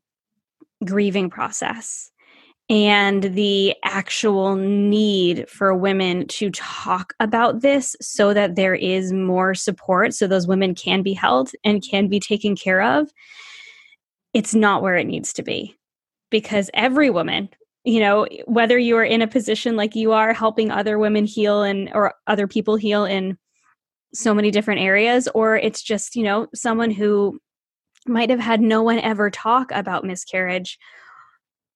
grieving process and the actual need for women to talk about this so that there is more support so those women can be held and can be taken care of it's not where it needs to be. Because every woman you know whether you are in a position like you are helping other women heal and or other people heal in so many different areas or it's just you know someone who might have had no one ever talk about miscarriage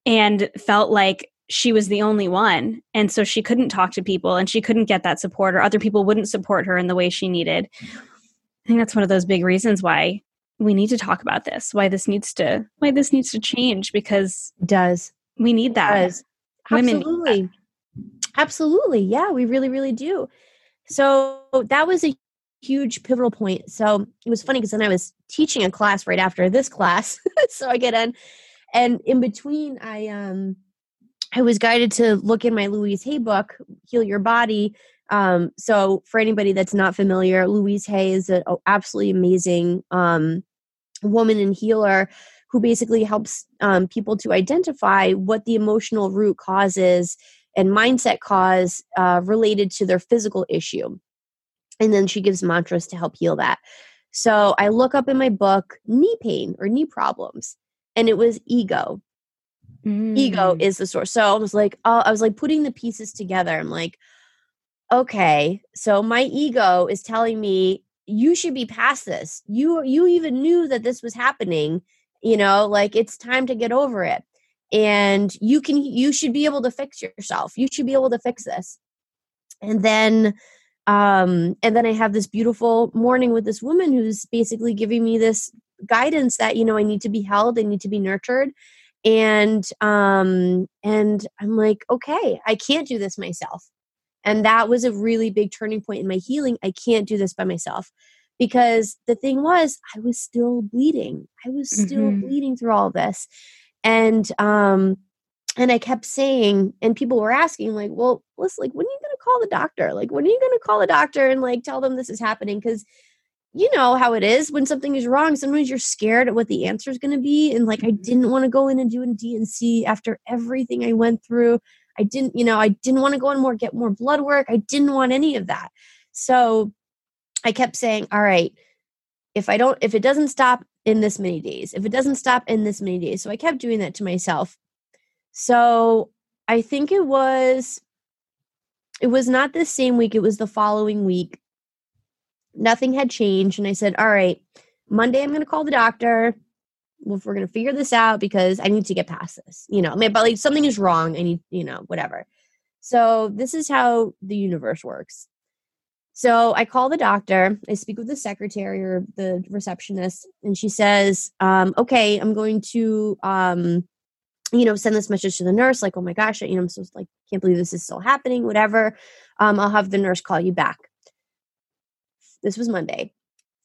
and felt like she was the only one. And so she couldn't talk to people and she couldn't get that support or other people wouldn't support her in the way she needed. I think that's one of those big reasons why we need to talk about this why this needs to why this needs to change because it does. we need that. Does. absolutely. absolutely. Yeah we really really do. So that was a huge pivotal point. So it was funny because then I was teaching a class right after this class. so I get in and in between I um I was guided to look in my Louise Hay book, Heal Your Body. Um, so for anybody that's not familiar, Louise Hay is an absolutely amazing um, woman and healer who basically helps um, people to identify what the emotional root causes and mindset cause uh, related to their physical issue and then she gives mantras to help heal that. So I look up in my book knee pain or knee problems, and it was ego. Mm. Ego is the source. So I was like, oh, I was like putting the pieces together. I'm like, okay, so my ego is telling me you should be past this. You you even knew that this was happening, you know, like it's time to get over it. And you can you should be able to fix yourself. You should be able to fix this. And then um and then I have this beautiful morning with this woman who's basically giving me this guidance that you know I need to be held, I need to be nurtured. And um and i'm like okay i can't do this myself. And that was a really big turning point in my healing. I can't do this by myself. Because the thing was i was still bleeding. I was still mm-hmm. bleeding through all this. And um and i kept saying and people were asking like well listen like when are you going to call the doctor? Like when are you going to call the doctor and like tell them this is happening? Because you know how it is when something is wrong. Sometimes you're scared at what the answer is going to be. And like, I mm-hmm. didn't want to go in and do a D&C after everything I went through. I didn't, you know, I didn't want to go in more, get more blood work. I didn't want any of that. So I kept saying, all right, if I don't, if it doesn't stop in this many days, if it doesn't stop in this many days. So I kept doing that to myself. So I think it was, it was not the same week. It was the following week nothing had changed. And I said, all right, Monday I'm going to call the doctor. If we're going to figure this out because I need to get past this, you know, but like something is wrong. I need, you know, whatever. So this is how the universe works. So I call the doctor. I speak with the secretary or the receptionist, and she says, um, "Okay, I'm going to, um, you know, send this message to the nurse. Like, oh my gosh, you know, I'm so like, can't believe this is still happening. Whatever. Um, I'll have the nurse call you back." This was Monday.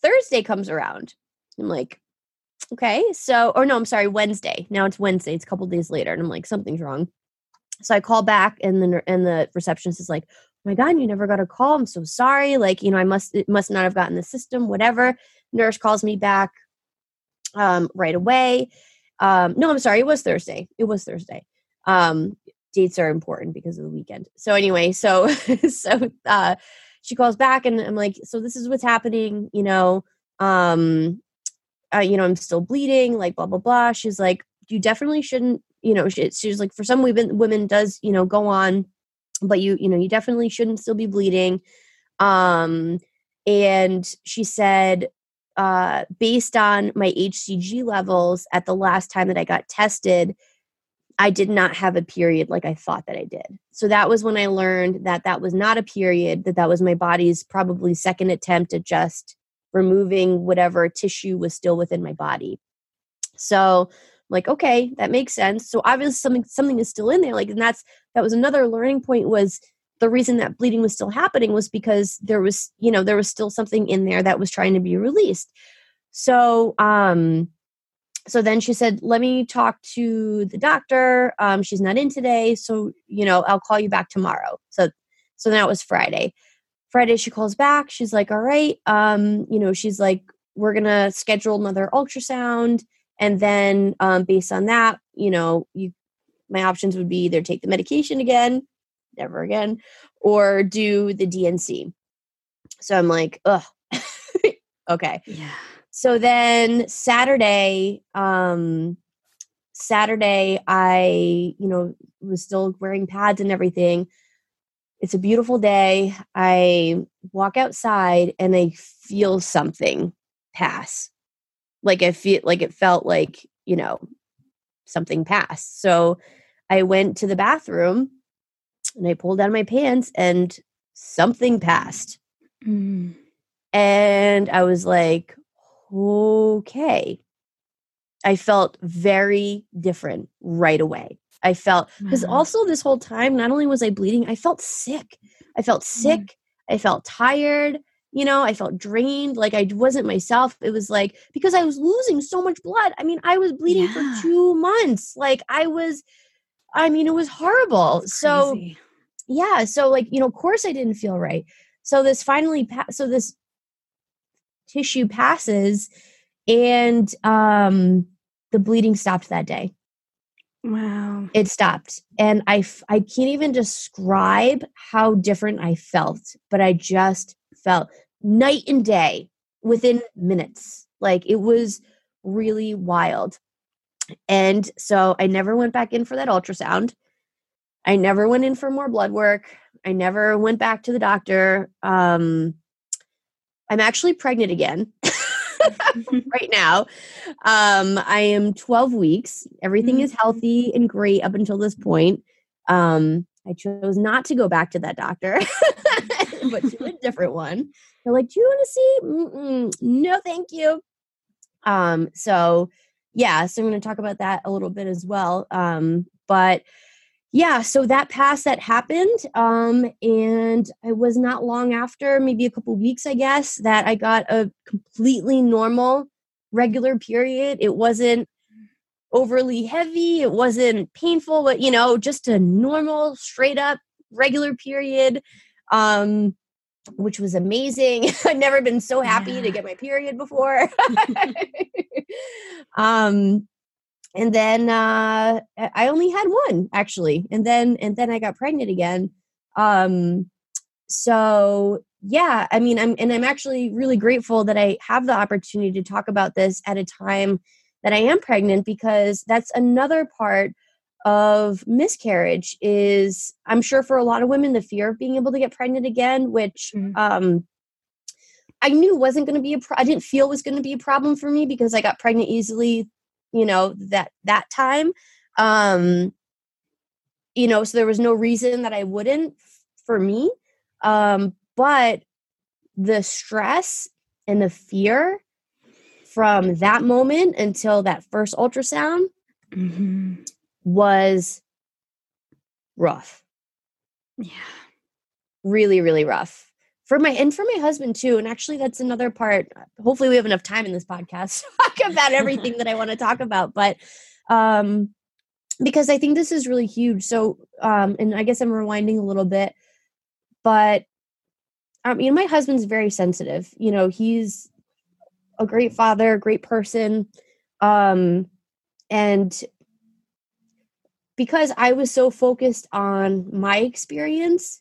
Thursday comes around. I'm like, okay, so, or no, I'm sorry, Wednesday. Now it's Wednesday. It's a couple days later. And I'm like, something's wrong. So I call back and the, and the receptionist is like, oh my God, you never got a call. I'm so sorry. Like, you know, I must, it must not have gotten the system, whatever. Nurse calls me back um, right away. Um, no, I'm sorry. It was Thursday. It was Thursday. Um, dates are important because of the weekend. So anyway, so, so, uh, she calls back and I'm like, so this is what's happening, you know, um, uh, you know, I'm still bleeding, like blah blah blah. She's like, you definitely shouldn't, you know, she, she's like, for some women, women does, you know, go on, but you, you know, you definitely shouldn't still be bleeding. Um, and she said, uh, based on my HCG levels at the last time that I got tested, I did not have a period like I thought that I did. So that was when I learned that that was not a period, that that was my body's probably second attempt at just removing whatever tissue was still within my body. So I'm like, okay, that makes sense. So obviously something something is still in there. Like, and that's that was another learning point was the reason that bleeding was still happening was because there was, you know, there was still something in there that was trying to be released. So um so then she said, let me talk to the doctor. Um, she's not in today. So, you know, I'll call you back tomorrow. So, so that was Friday. Friday, she calls back. She's like, all right. Um, you know, she's like, we're going to schedule another ultrasound. And then um, based on that, you know, you, my options would be either take the medication again, never again, or do the D&C. So I'm like, ugh, okay. Yeah. So then Saturday, um, Saturday, I, you know, was still wearing pads and everything. It's a beautiful day. I walk outside and I feel something pass. Like I feel like it felt like, you know, something passed. So I went to the bathroom and I pulled down my pants and something passed. Mm. And I was like, okay. I felt very different right away. I felt because mm-hmm. also this whole time, not only was I bleeding, I felt sick. I felt mm-hmm. sick. Mm-hmm. I felt tired. You know, I felt drained. Like I wasn't myself. It was like because I was losing so much blood. I mean, I was bleeding yeah. for two months. Like I was, I mean, it was horrible. So, yeah. So, like, you know, of course I didn't feel right. So, this finally, pa- so this tissue passes and um the bleeding stopped that day. Wow. It stopped. And i i can't even describe how different i felt but i just felt night and day within minutes. Like it was really wild. And so i never went back in for that ultrasound. I never went in for more blood work. I never went back to the doctor. Um, I'm actually pregnant again right now. Um, I am 12 weeks. Everything is healthy and great up until this point. Um, I chose not to go back to that doctor, but to a different one. They're like, "Do you want to see?" Mm-mm, no, thank you. Um, so yeah, so I'm going to talk about that a little bit as well. Um, but yeah, so that pass that happened, um, and it was not long after, maybe a couple weeks, I guess, that I got a completely normal regular period. It wasn't overly heavy. It wasn't painful, but you know, just a normal, straight up, regular period, um, which was amazing. I'd never been so happy yeah. to get my period before. um, and then uh, I only had one actually, and then and then I got pregnant again. Um, so yeah, I mean, I'm and I'm actually really grateful that I have the opportunity to talk about this at a time that I am pregnant because that's another part of miscarriage is I'm sure for a lot of women the fear of being able to get pregnant again, which mm-hmm. um, I knew wasn't going to be a pro- I didn't feel was going to be a problem for me because I got pregnant easily, you know, that that time. Um, you know, so there was no reason that I wouldn't for me. Um, but the stress and the fear from that moment until that first ultrasound mm-hmm. was rough. Yeah. Really, really rough. For my and for my husband too. And actually that's another part. Hopefully we have enough time in this podcast to talk about everything that I want to talk about. But um because I think this is really huge. So um and I guess I'm rewinding a little bit, but I mean my husband's very sensitive. You know, he's a great father, a great person. Um, and because I was so focused on my experience,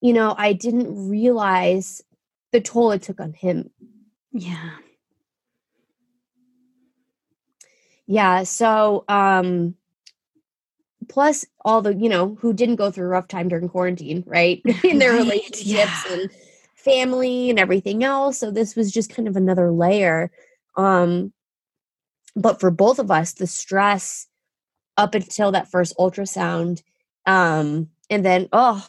you know, I didn't realize the toll it took on him. Yeah. Yeah. So, um, plus all the, you know, who didn't go through a rough time during quarantine, right? In their right. relationships yeah. and family and everything else. So this was just kind of another layer. Um, but for both of us, the stress up until that first ultrasound, um, and then oh,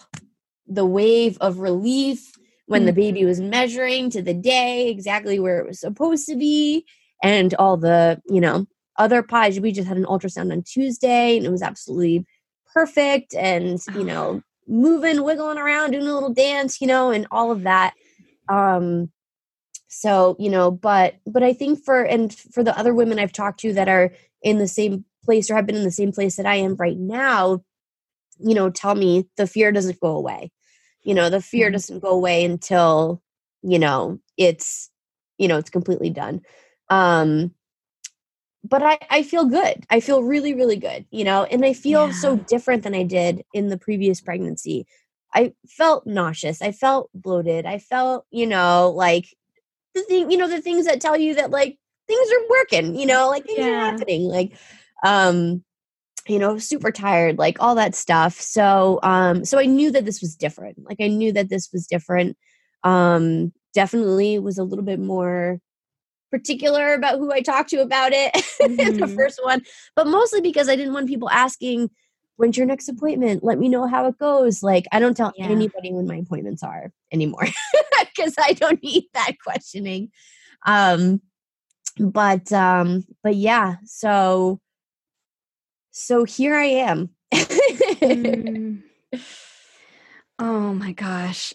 the wave of relief when the baby was mm-hmm. measuring to the day exactly where it was supposed to be, and all the you know other pies. We just had an ultrasound on Tuesday, and it was absolutely perfect, and you know moving, wiggling around, doing a little dance, you know, and all of that. Um, so, you know, but but I think for and for the other women I've talked to that are in the same place or have been in the same place that I am right now, you know, tell me the fear doesn't go away. You know, the fear mm-hmm. doesn't go away until, you know, it's, you know, it's completely done. Um, but I, I feel good. I feel really, really good, you know, and I feel yeah. so different than I did in the previous pregnancy. I felt nauseous. I felt bloated. I felt, you know, like the thing, you know, the things that tell you that like things are working, you know, like things yeah. are happening. Like, um, you know, super tired, like all that stuff. So, um, so I knew that this was different. Like I knew that this was different. Um, definitely was a little bit more particular about who I talked to about it mm-hmm. the first one, but mostly because I didn't want people asking, when's your next appointment? Let me know how it goes. Like, I don't tell yeah. anybody when my appointments are anymore because I don't need that questioning. Um, but, um, but yeah, so, so here I am. mm. Oh my gosh.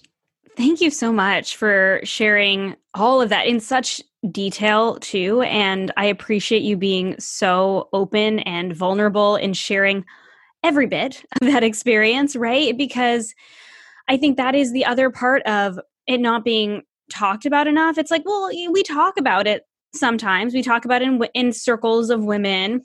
Thank you so much for sharing all of that in such detail too and i appreciate you being so open and vulnerable in sharing every bit of that experience right because i think that is the other part of it not being talked about enough it's like well we talk about it sometimes we talk about it in, in circles of women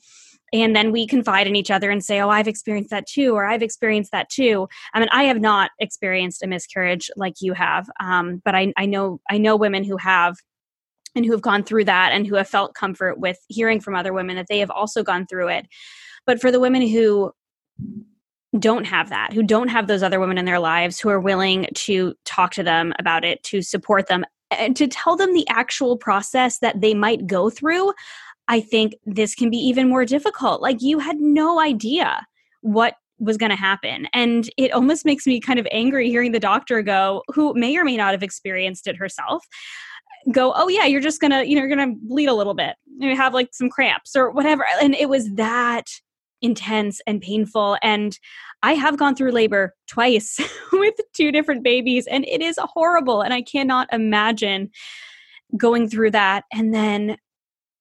and then we confide in each other and say oh i've experienced that too or i've experienced that too i mean i have not experienced a miscarriage like you have um, but I, I know i know women who have and who have gone through that and who have felt comfort with hearing from other women that they have also gone through it. But for the women who don't have that, who don't have those other women in their lives who are willing to talk to them about it, to support them, and to tell them the actual process that they might go through, I think this can be even more difficult. Like you had no idea what was going to happen. And it almost makes me kind of angry hearing the doctor go, who may or may not have experienced it herself, go, oh, yeah, you're just going to, you know, you're going to bleed a little bit. You have like some cramps or whatever. And it was that intense and painful. And I have gone through labor twice with two different babies, and it is horrible. And I cannot imagine going through that and then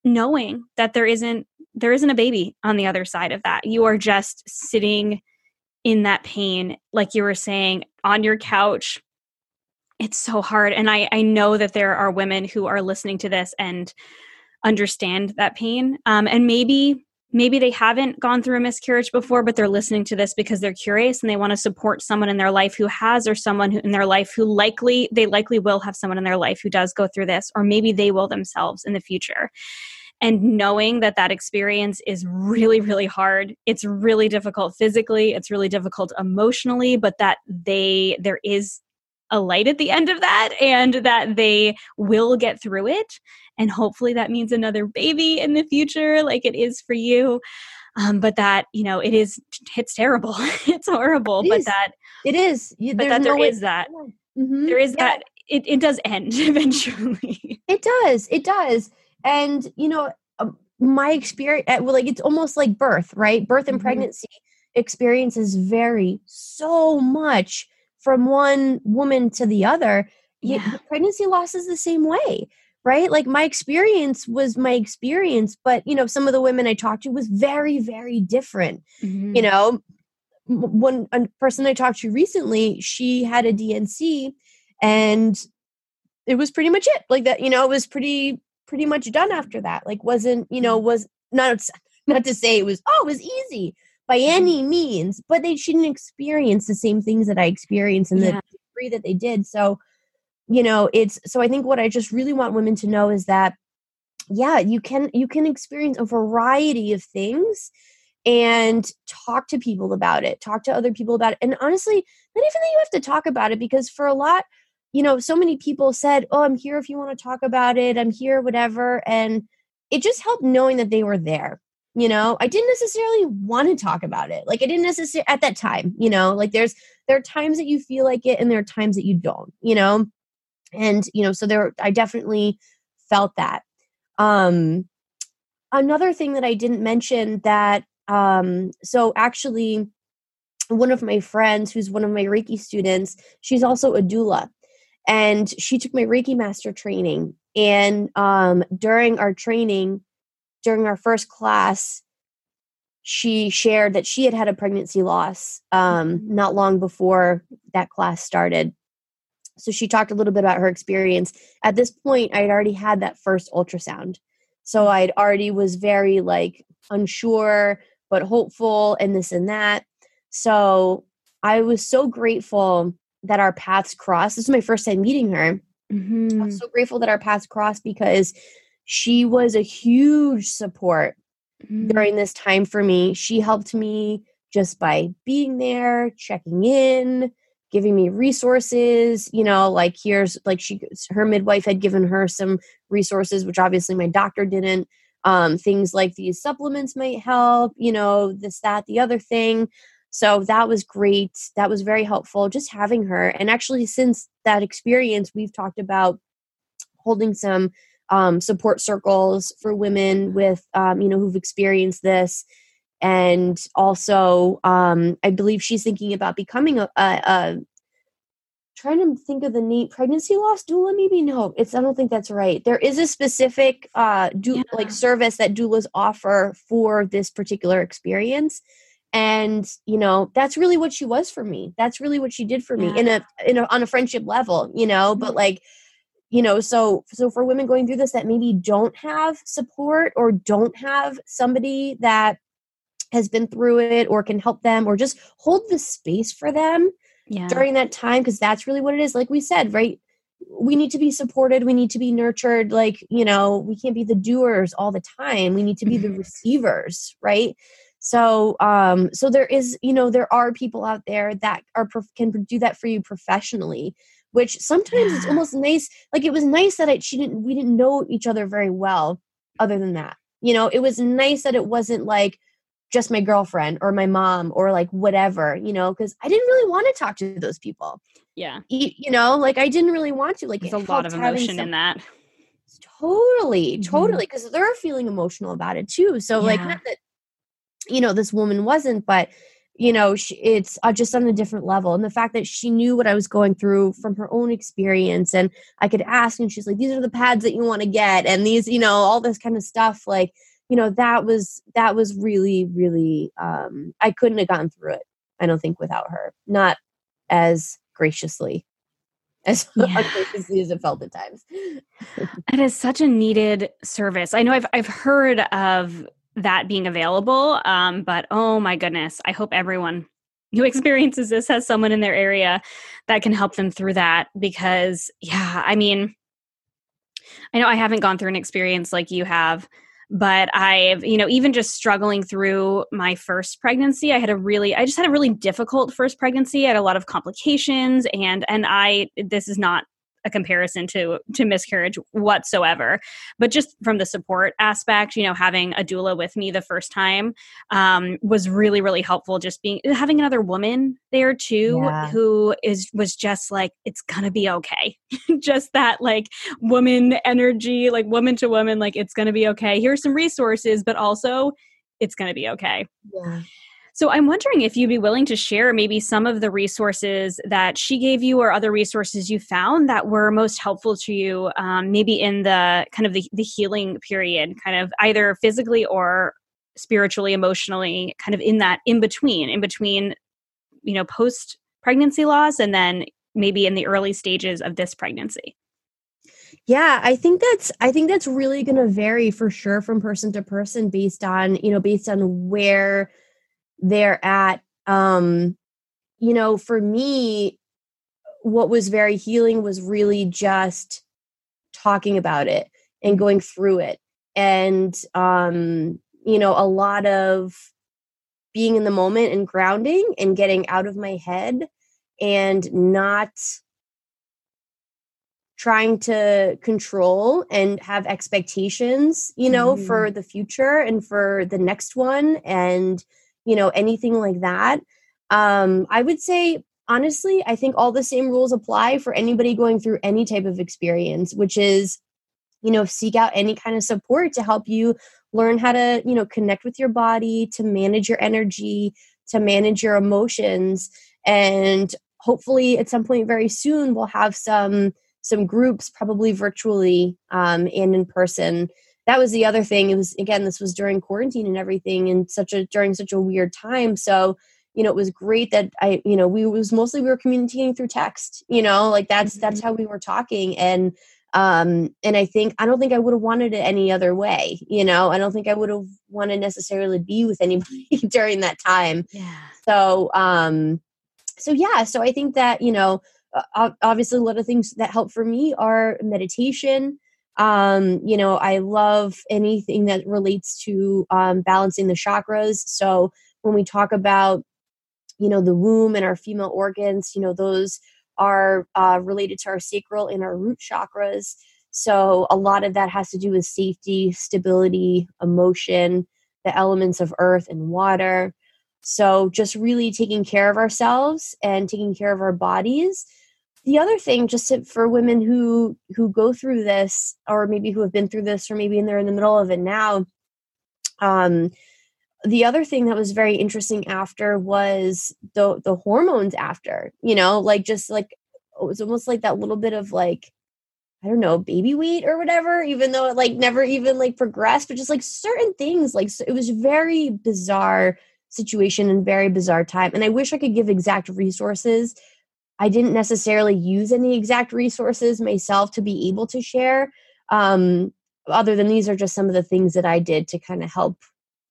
knowing that there isn't there isn't a baby on the other side of that. You are just sitting in that pain, like you were saying, on your couch. It's so hard. And I, I know that there are women who are listening to this and understand that pain. Um, and maybe maybe they haven't gone through a miscarriage before but they're listening to this because they're curious and they want to support someone in their life who has or someone who, in their life who likely they likely will have someone in their life who does go through this or maybe they will themselves in the future. And knowing that that experience is really really hard it's really difficult physically it's really difficult emotionally but that they there is a light at the end of that and that they will get through it. And hopefully that means another baby in the future like it is for you. Um, but that you know it is it's terrible. It's horrible it but that it is. You, but that no there is that. mm-hmm. there is yeah. that. It, it does end eventually. It does. It does. And you know um, my experience uh, well like it's almost like birth right? Birth and mm-hmm. pregnancy experiences vary so much from one woman to the other yeah. pregnancy loss is the same way right like my experience was my experience but you know some of the women i talked to was very very different mm-hmm. you know one person i talked to recently she had a D&C and it was pretty much it like that you know it was pretty pretty much done after that like wasn't you know mm-hmm. was not not to say it was oh it was easy by mm-hmm. any means but they shouldn't experience the same things that i experienced and yeah. the degree that they did so you know it's so i think what i just really want women to know is that yeah you can you can experience a variety of things and talk to people about it talk to other people about it and honestly not even that you have to talk about it because for a lot you know, so many people said, Oh, I'm here if you want to talk about it. I'm here, whatever. And it just helped knowing that they were there. You know, I didn't necessarily want to talk about it. Like I didn't necessarily at that time, you know, like there's there are times that you feel like it and there are times that you don't, you know. And, you know, so there I definitely felt that. Um another thing that I didn't mention that um so actually one of my friends who's one of my Reiki students, she's also a doula and she took my Reiki master training. And um, during our training, during our first class, she shared that she had had a pregnancy loss um, mm-hmm. not long before that class started. So she talked a little bit about her experience. At this point, I had already had that first ultrasound. So. I'd already was very like unsure, but hopeful and this and that. So I was so grateful that our paths crossed. This is my first time meeting her. Mm-hmm. I'm so grateful that our paths crossed because she was a huge support mm-hmm. during this time for me. She helped me just by being there, checking in, giving me resources, you know, like here's like she her midwife had given her some resources which obviously my doctor didn't. Um things like these supplements might help, you know, this that the other thing. So that was great. That was very helpful just having her. And actually, since that experience, we've talked about holding some um, support circles for women with, um, you know, who've experienced this. And also, um, I believe she's thinking about becoming a, a, a trying to think of the name pregnancy loss doula maybe no it's i don't think that's right there is a specific uh do yeah. like service that doulas offer for this particular experience and you know that's really what she was for me that's really what she did for me yeah. in a in a on a friendship level you know mm-hmm. but like you know so so for women going through this that maybe don't have support or don't have somebody that has been through it or can help them or just hold the space for them yeah. during that time because that's really what it is. Like we said right we need to be supported. We need to be nurtured. Like you know we can't be the doers all the time. We need to be the receivers right? So, um, so there is, you know, there are people out there that are prof- can do that for you professionally. Which sometimes it's almost nice. Like it was nice that I, she didn't, we didn't know each other very well. Other than that, you know, it was nice that it wasn't like just my girlfriend or my mom or like whatever, you know, because I didn't really want to talk to those people. Yeah. You, you know, like I didn't really want to. Like there's a lot of emotion some, in that. Totally, mm-hmm. totally, because they're feeling emotional about it too. So, yeah. like, not that you know this woman wasn't, but you know, it's uh, just on a different level. And the fact that she knew what I was going through from her own experience, and I could ask, and she's like, "These are the pads that you want to get," and these, you know, all this kind of stuff. Like, you know, that was that was really, really. um I couldn't have gone through it. I don't think without her, not as graciously as yeah. ungraciously as it felt at times. it is such a needed service. I know I've I've heard of that being available, um, but oh my goodness, I hope everyone who experiences this has someone in their area that can help them through that because yeah, I mean I know I haven't gone through an experience like you have but I've, you know, even just struggling through my first pregnancy, I had a really, I just had a really difficult first pregnancy. I had a lot of complications, and and I, this is not a comparison to to miscarriage whatsoever. But just from the support aspect you know having a doula with me the first time um, was really really helpful just being having another woman there too yeah. who is was just like it's gonna be okay. Just that like woman energy like woman to woman like it's gonna be okay. Here's some resources but also it's gonna be okay. Yeah so I'm wondering if you'd be willing to share maybe some of the resources that she gave you or other resources you found that were most helpful to you, um, maybe in the kind of the, the healing period, kind of either physically or spiritually, emotionally, kind of in that in between, in between, you know, post pregnancy loss and then maybe in the early stages of this pregnancy. Yeah, I think that's I think that's really going to vary for sure from person to person based on, you know, based on where they're at um you know for me what was very healing was really just talking about it and going through it and um you know a lot of being in the moment and grounding and getting out of my head and not trying to control and have expectations you know mm. for the future and for the next one and you know, anything like that. Um, I would say, honestly, I think all the same rules apply for anybody going through any type of experience, which is, you know, seek out any kind of support to help you learn how to, you know, connect with your body, to manage your energy, to manage your emotions. And hopefully at some point very soon we'll have some some groups probably virtually um, and in person that was the other thing. It was again, this was during quarantine and everything, and such a during such a weird time. So you know, it was great that I, you know, we was mostly we were communicating through text. You know, like that's mm-hmm. that's how we were talking, and um and i think i don't think i would have wanted it any other way you know i don't think i would have wanted necessarily be with anybody during that time yeah so um so yeah so i think that you know obviously a lot of things that help for me are meditation um, you know, I love anything that relates to um, balancing the chakras. So when we talk about, you know, the womb and our female organs, you know, those are uh, related to our sacral and our root chakras. So a lot of that has to do with safety, stability, emotion, the elements of earth and water. So just really taking care of ourselves and taking care of our bodies the other thing just to, for women who who go through this or maybe who have been through this or maybe they're in the middle of it now um the other thing that was very interesting after was the the hormones after you know like just like it was almost like that little bit of like I don't know, baby weight or whatever, even though it like never even like progressed, but just like certain things, like so it was very bizarre situation and very bizarre time. And I wish I could give exact resources I didn't necessarily use any exact resources myself to be able to share. Um, other than these are just some of the things that I did to kind of help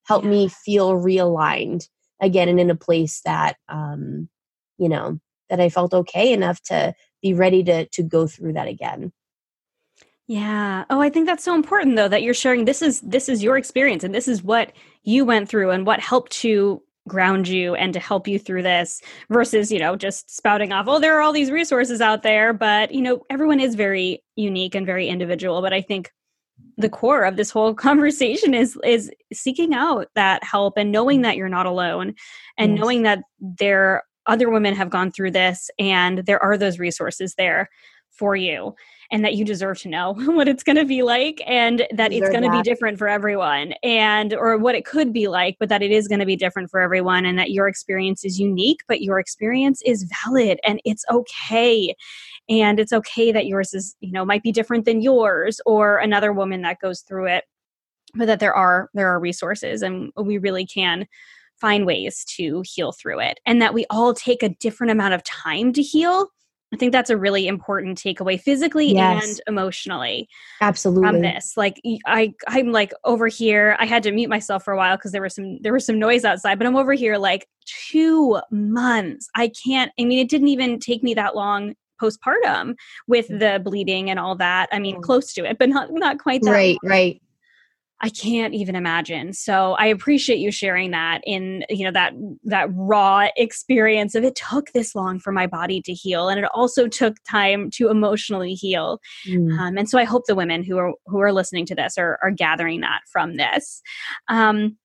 help yeah. me feel realigned again and in a place that um, you know that I felt okay enough to be ready to to go through that again. Yeah. Oh, I think that's so important though that you're sharing this is this is your experience and this is what you went through and what helped to ground you and to help you through this versus you know just spouting off oh there are all these resources out there but you know everyone is very unique and very individual but i think the core of this whole conversation is is seeking out that help and knowing that you're not alone and yes. knowing that there other women have gone through this and there are those resources there for you and that you deserve to know what it's going to be like and that it's going to be different for everyone and or what it could be like but that it is going to be different for everyone and that your experience is unique but your experience is valid and it's okay. And it's okay that yours is you know might be different than yours or another woman that goes through it but that there are there are resources and we really can find ways to heal through it and that we all take a different amount of time to heal I think that's a really important takeaway physically yes. and emotionally. Absolutely. From this. Like I I'm like over here. I had to mute myself for a while because there was some there was some noise outside, but I'm over here like 2 months. I can't I mean it didn't even take me that long postpartum with mm. the bleeding and all that. I mean, mm. close to it, but not not quite that. Right, long. right. I can't even imagine. So I appreciate you sharing that in, you know, that that raw experience of it took this long for my body to heal and it also took time to emotionally heal. Mm. Um, and so I hope the women who are who are listening to this are are gathering that from this. Um,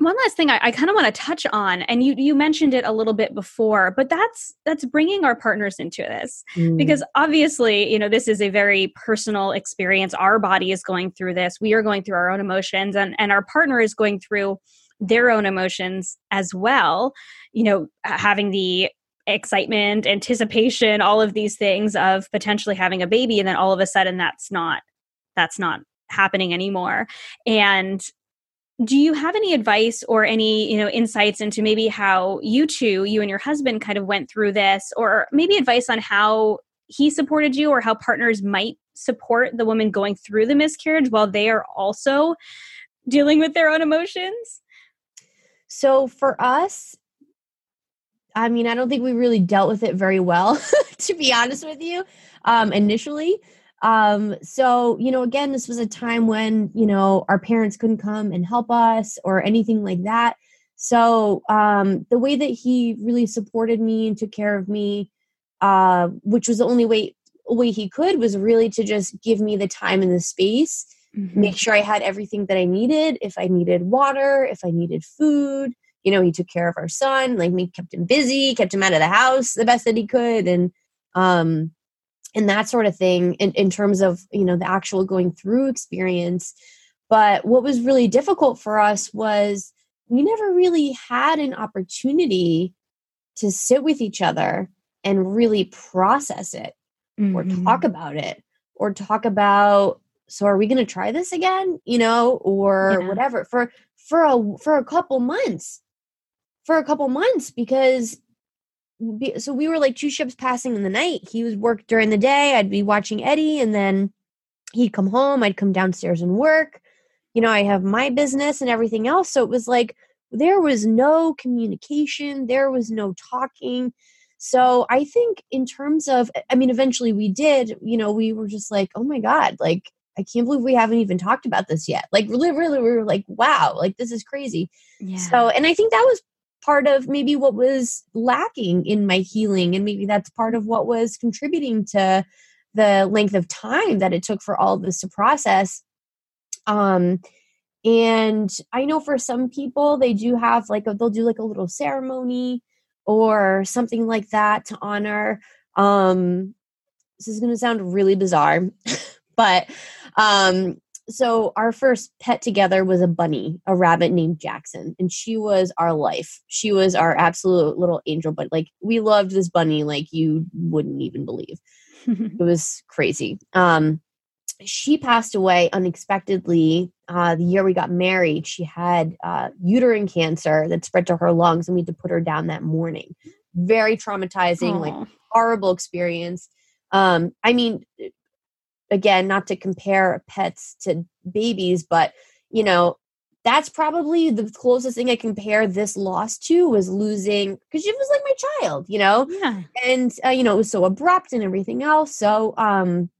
one last thing I, I kind of want to touch on, and you you mentioned it a little bit before, but that's that's bringing our partners into this mm. because obviously, you know, this is a very personal experience. Our body is going through this. We are going through our own emotions, and and our partner is going through their own emotions as well. You know, having the excitement, anticipation, all of these things of potentially having a baby, and then all of a sudden, that's not that's not happening anymore and do you have any advice or any you know insights into maybe how you two you and your husband kind of went through this? Or maybe advice on how he supported you or how partners might support the woman going through the miscarriage while they are also dealing with their own emotions? So for us i mean i don't think we really dealt with it very well to be honest with you um initially um, so, you know, again, this was a time when, you know, our parents couldn't come and help us or anything like that. So, um, the way that he really supported me and took care of me, uh, which was the only way way he could was really to just give me the time and the space mm-hmm. make sure i had everything that i needed if i needed water if i needed food you know he took care of our son like me kept him busy kept him out of the house the best that he could and um and that sort of thing in, in terms of you know the actual going through experience but what was really difficult for us was we never really had an opportunity to sit with each other and really process it mm-hmm. or talk about it or talk about so are we going to try this again you know or yeah. whatever for for a for a couple months for a couple months because so we were like two ships passing in the night. He was work during the day. I'd be watching Eddie, and then he'd come home. I'd come downstairs and work. You know, I have my business and everything else. So it was like there was no communication. There was no talking. So I think in terms of, I mean, eventually we did. You know, we were just like, oh my god, like I can't believe we haven't even talked about this yet. Like really, really, we were like, wow, like this is crazy. Yeah. So, and I think that was part of maybe what was lacking in my healing and maybe that's part of what was contributing to the length of time that it took for all this to process. Um and i know for some people they do have like a, they'll do like a little ceremony or something like that to honor. Um this is going to sound really bizarre but um so our first pet together was a bunny, a rabbit named Jackson, and she was our life. She was our absolute little angel, but like we loved this bunny like you wouldn't even believe. it was crazy. Um she passed away unexpectedly uh, the year we got married. She had uh, uterine cancer that spread to her lungs, and we had to put her down that morning. Very traumatizing, Aww. like horrible experience. Um, I mean, again, not to compare pets to babies, but you know, that's probably the closest thing I compare this loss to was losing because she was like my child, you know, yeah. and uh, you know it was so abrupt and everything else. So, um,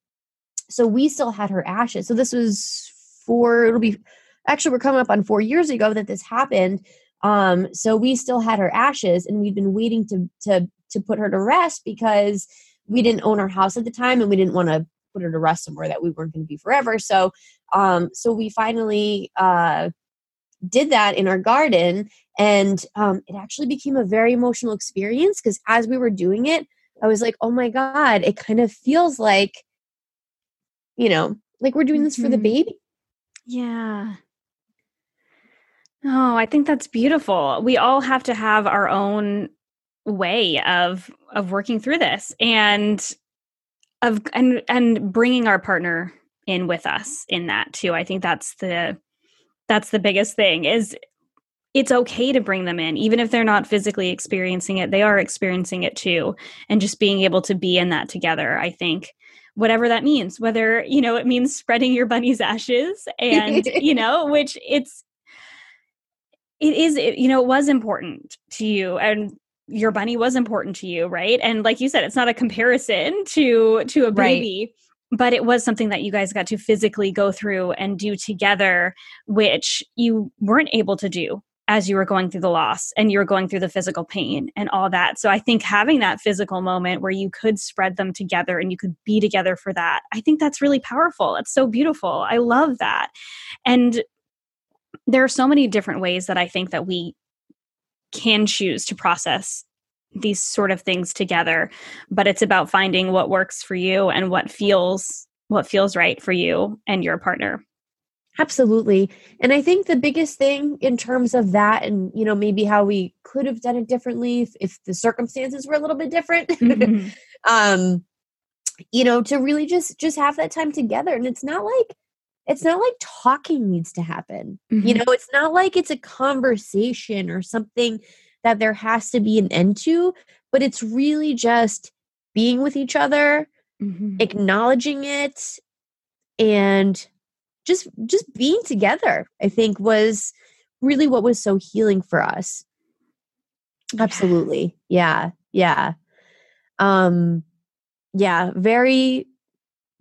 so we still had her ashes. So this was four. It'll be actually we're coming up on four years ago that this happened um so we still had her ashes and we'd been waiting to to to put her to rest because we didn't own our house at the time and we didn't want to put her to rest somewhere that we weren't going to be forever so um so we finally uh did that in our garden and um it actually became a very emotional experience because as we were doing it i was like oh my god it kind of feels like you know like we're doing this for the Mhm. baby Yeah. Oh, I think that's beautiful. We all have to have our own way of of working through this and of and and bringing our partner in with us in that too. I think that's the that's the biggest thing is it's okay to bring them in even if they're not physically experiencing it they are experiencing it too and just being able to be in that together i think whatever that means whether you know it means spreading your bunny's ashes and you know which it's it is it, you know it was important to you and your bunny was important to you right and like you said it's not a comparison to to a Right. baby but it was something that you guys got to physically go through and do together which you weren't able to do as you were going through the loss and you were going through the physical pain and all that. So I think having that physical moment where you could spread them together and you could be together for that, I think that's really powerful. It's so beautiful. I love that. And there are so many different ways that I think that we can choose to process these sort of things together, but it's about finding what works for you and what feels what feels right for you and your partner. Absolutely. And I think the biggest thing in terms of that and you know maybe how we could have done it differently if, if the circumstances were a little bit different. Mhm. um you know to really just just have that time together and it's not like it's not like talking needs to happen. You Mhm. know, it's not like it's a conversation or something that there has to be an end to, but it's really just being with each other, Mhm. acknowledging it and just just being together i think was really what was so healing for us absolutely yeah yeah um yeah very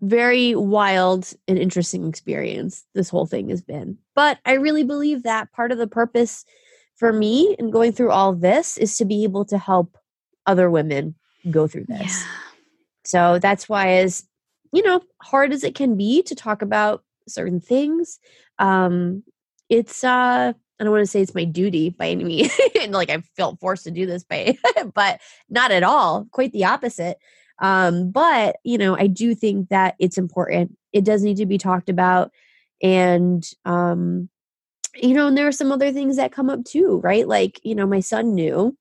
very wild and interesting experience this whole thing has been but i really believe that part of the purpose for me in going through all this is to be able to help other women go through this Yeah. so that's why, as you know, hard as it can be to talk about certain things, um, it's uh, I don't want to say it's my duty by any means, and like I felt forced to do this by, but not at all. Quite the opposite. Um, but you know, I do think that it's important. It does need to be talked about, and um, you know, and there are some other things that come up too, right? Like you know, my son knew,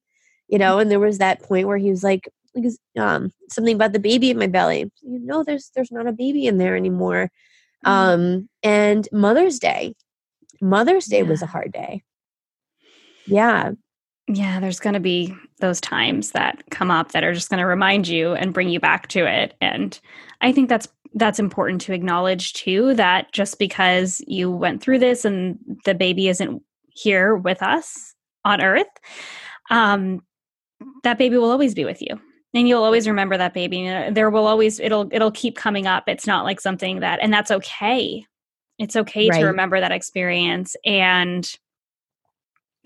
you know, and there was that point where he was like, um something about the baby in my belly you know there's there's not a baby in there anymore Mm. um and mother's day mother's day was a hard day yeah Yeah, there's going to be those times that come up that are just going to remind you and bring you back to it. And I think that's that's important to acknowledge too that just because you went through this and the baby isn't here with us on earth, um that baby will always be with you. And you'll always remember that baby. There will always it'll it'll keep coming up. It's not like something that and that's okay. It's okay Right. to remember that experience and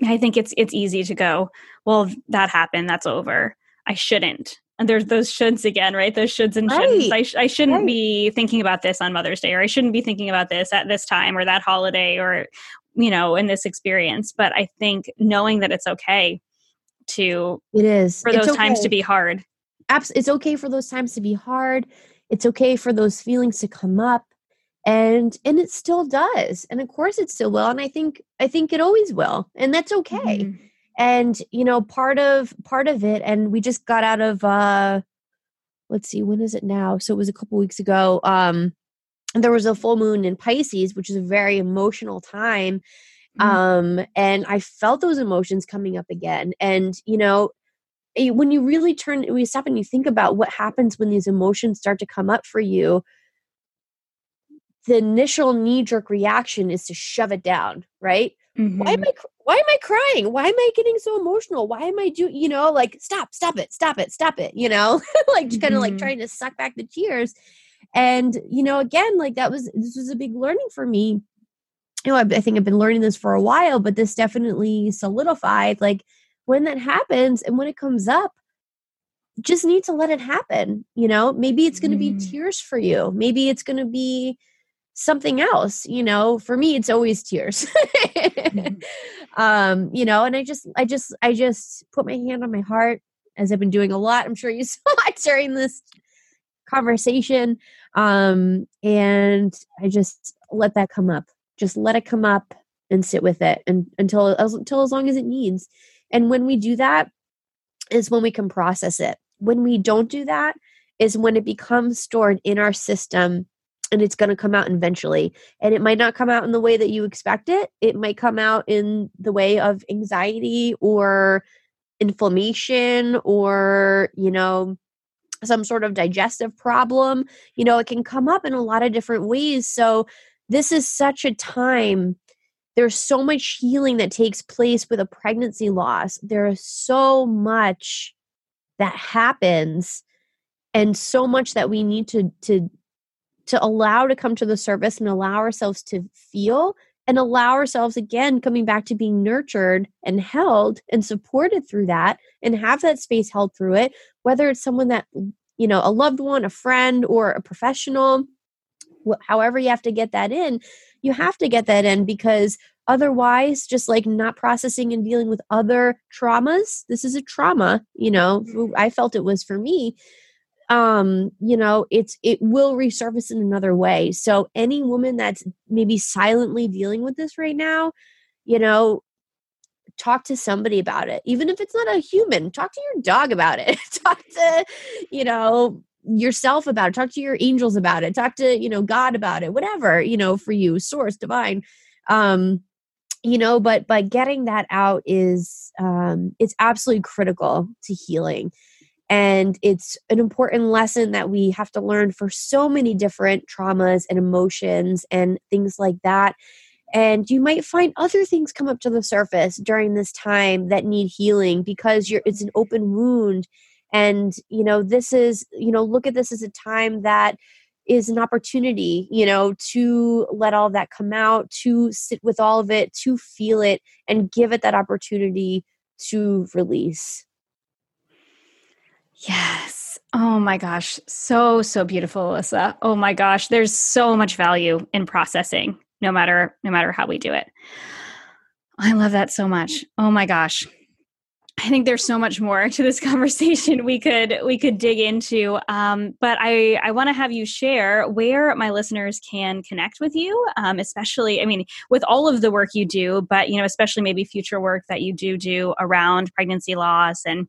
I think it's it's easy to go, well, that happened, that's over. I shouldn't. And there's those shoulds again, right? Those shoulds and shouldn'ts. Right. I, sh- I shouldn't Right. be thinking about this on Mother's Day, or I shouldn't be thinking about this at this time or that holiday or, you know, in this experience. But I think knowing that it's okay to, it is for those times to be hard. Abs- it's okay for those times to be hard it's okay for those feelings to come up and and it still does and of course it still will and i think i think it always will and that's okay Mhm. and you know part of part of it and we just got out of uh let's see when is it now so it was a couple weeks ago um there was a full moon in pisces which is a very emotional time Mhm. um and i felt those emotions coming up again and you know eh, when you really turn when you stop and you think about what happens when these emotions start to come up for you the initial knee jerk reaction is to shove it down right why am Mhm. I why am I crying? Why am I getting so emotional? Why am I doing you know like stop stop it stop it stop it you know like just kind of like Mhm. trying to suck back the tears and you know again like that was this was a big learning for me you know, I, I think I've been learning this for a while, but this definitely solidified. Like when that happens and when it comes up, just need to let it happen. You know, maybe it's going to be tears for you. Maybe it's going to be something else. You know, for me, it's always tears. mm. um, you know, and I just, I just, I just put my hand on my heart as I've been doing a lot. I'm sure you saw it during this conversation. Um, and I just let that come up. Just let it come up and sit with it and until until as long as it needs. And when we do that is when we can process it. When we don't do that is when it becomes stored in our system and it's going to come out eventually. And it might not come out in the way that you expect it. It might come out in the way of anxiety or inflammation or, you know, some sort of digestive problem. You know, it can come up in a lot of different ways. So, this is such a time. There's so much healing that takes place with a pregnancy loss. There is so much that happens and so much that we need to to to allow to come to the surface and allow ourselves to feel and allow ourselves again coming back to being nurtured and held and supported through that and have that space held through it whether it's someone that you know a loved one a friend or a professional however you have to get that in you have to get that in because otherwise just like not processing and dealing with other traumas this is a trauma you know i felt it was for me um you know it's it will resurface in another way. So any woman that's maybe silently dealing with this right now you know talk to somebody about it. Even if it's not a human talk to your dog about it. Talk to you know yourself about it. Talk to your angels about it. Talk to you know god about it. Whatever you know for you source divine. Um you know but but getting that out is um it's absolutely critical to healing and it's an important lesson that we have to learn for so many different traumas and emotions and things like that. And you might find other things come up to the surface during this time that need healing because you're it's an open wound. And, you know, this is, you know, look at this as a time that is an opportunity, you know, to let all of that come out, to sit with all of it, to feel it, and give it that opportunity to release. Yes. Oh my gosh. So, so beautiful, Alyssa. Oh my gosh. There's so much value in processing, no matter, no matter how we do it. I love that so much. Oh my gosh. I think there's so much more to this conversation we could we could dig into. Um, but I I want to have you share where my listeners can connect with you, um, especially I mean with all of the work you do, but you know especially maybe future work that you do do around pregnancy loss and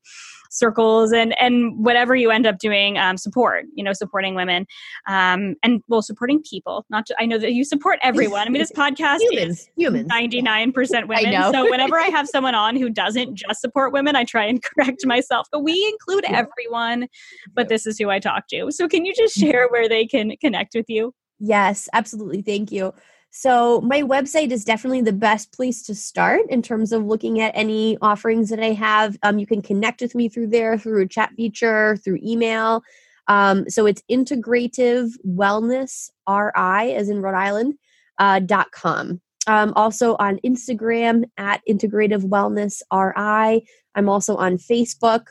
circles and and whatever you end up doing um, support you know supporting women um, and well supporting people not to, i know that you support everyone. I mean this podcast humans, is humans 99% women so whenever i have someone on who doesn't just support women i try and correct myself but we include everyone but this is who i talk to so can you just share where they can connect with you yes absolutely thank you so, my website is definitely the best place to start in terms of looking at any offerings that I have. Um, you can connect with me through there, through a chat feature, through email. Um, so, it's integrative wellness, RI, as in Rhode Island, uh, dot com. Um, also on Instagram at integrative wellness, RI. I'm also on Facebook.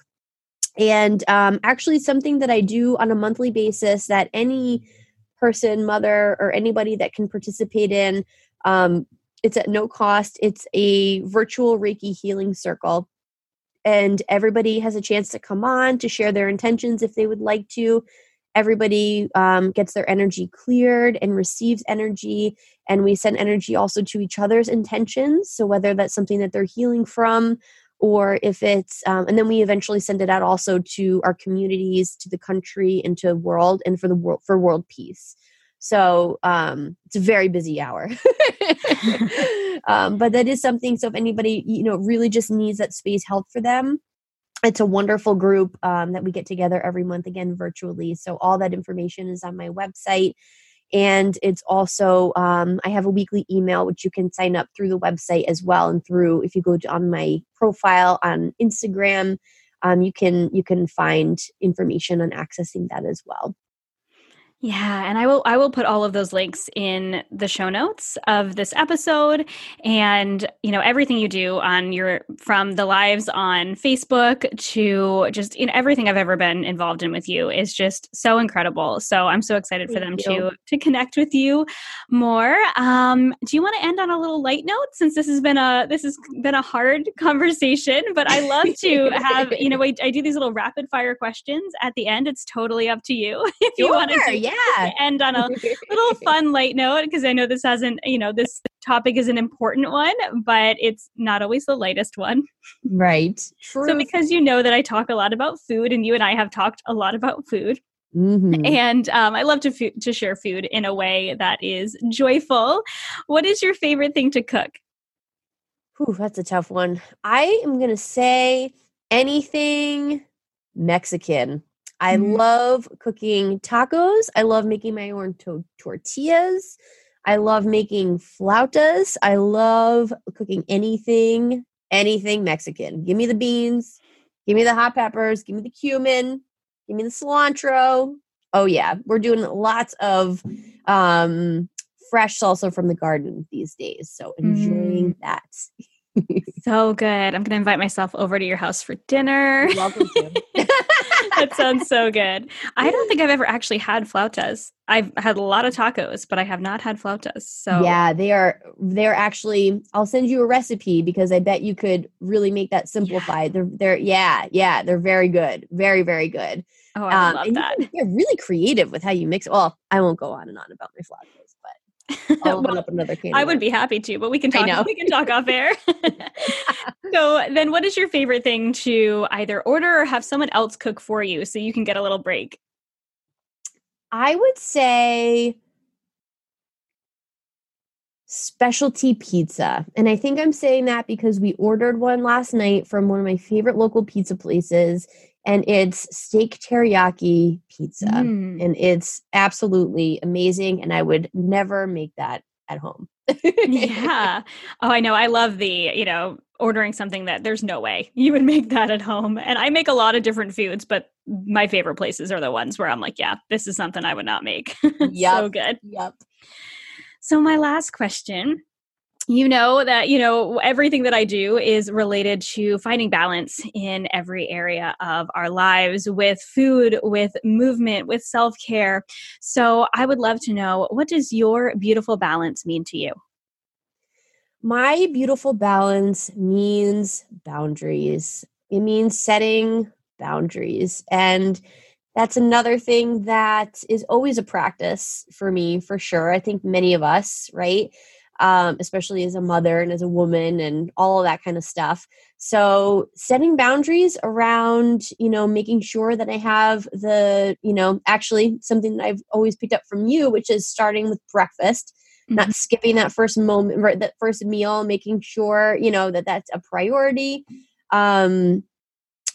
And um, actually, something that I do on a monthly basis that any person, mother, or anybody that can participate in. Um, it's at no cost. It's a virtual Reiki healing circle. And everybody has a chance to come on to share their intentions if they would like to. Everybody um, gets their energy cleared and receives energy. And we send energy also to each other's intentions. So, whether that's something that they're healing from or if it's um, and then we eventually send it out also to our communities to the country and to the world and for the world for world peace so um, it's a very busy hour um, but that is something so if anybody you know really just needs that space held for them it's a wonderful group um, that we get together every month again virtually. So all that information is on my website. And it's also um, i have a weekly email which you can sign up through the website as well. And through if you go to, on my profile on instagram um, you can you can find information on accessing that as well Yeah, and I will I will put all of those links in the show notes of this episode and you know everything you do on your from the lives on Facebook to just you know everything I've ever been involved in with you is just so incredible. So I'm so excited Thank for them you. to to connect with you more. Um, do you want to end on a little light note since this has been a this has been a hard conversation, but I love to have you know I, I do these little rapid fire questions at the end. It's totally up to you if sure, you want to. Yeah yeah. end on a little fun light note because I know this hasn't, you know, this topic is an important one, but it's not always the lightest one. Right. True. So because you know that I talk a lot about food and you and I have talked a lot about food. Mm-hmm. And um, I love to f- to share food in a way that is joyful. What is your favorite thing to cook? Ooh, that's a tough one. I am gonna say anything Mexican. I mm. love cooking tacos. I love making my own to- tortillas. I love making flautas. I love cooking anything, anything Mexican. Give me the beans, give me the hot peppers, give me the cumin, give me the cilantro. Oh yeah, we're doing lots of um fresh salsa from the garden these days. So enjoying mm. that. so good. I'm going to invite myself over to your house for dinner. welcome that sounds so good. I don't think I've ever actually had flautas. I've had a lot of tacos, but I have not had flautas. So Yeah, they are they're actually I'll send you a recipe because I bet you could really make that simplified. Yeah. They're they're yeah, yeah, they're very good. Very very good. Oh, I um, love that. You're really creative with how you mix. Well, I won't go on and on about my flautas, I'll open well, up another can. I would be happy to, but we can talk. We can talk off air. so then, what is your favorite thing to either order or have someone else cook for you so you can get a little break? I would say specialty pizza. And I think I'm saying that because we ordered one last night from one of my favorite local pizza places and it's steak teriyaki pizza mm. and it's absolutely amazing and i would never make that at home yeah oh i know i love the you know ordering something that there's no way you would make that at home and i make a lot of different foods but my favorite places are the ones where i'm like yeah this is something i would not make yep. so good yep so my last question you know that you know everything that i do is related to finding balance in every area of our lives with food with movement with self-care. So i would love to know what does your beautiful balance mean to you? My beautiful balance means boundaries. It means setting boundaries and that's another thing that is always a practice for me for sure. I think many of us right um, especially as a mother and as a woman and all of that kind of stuff. So setting boundaries around, you know, making sure that I have the, you know, actually something that I've always picked up from you, which is starting with breakfast. Mm-hmm. Not skipping that first moment, that first meal, making sure you know that that's a priority. Um,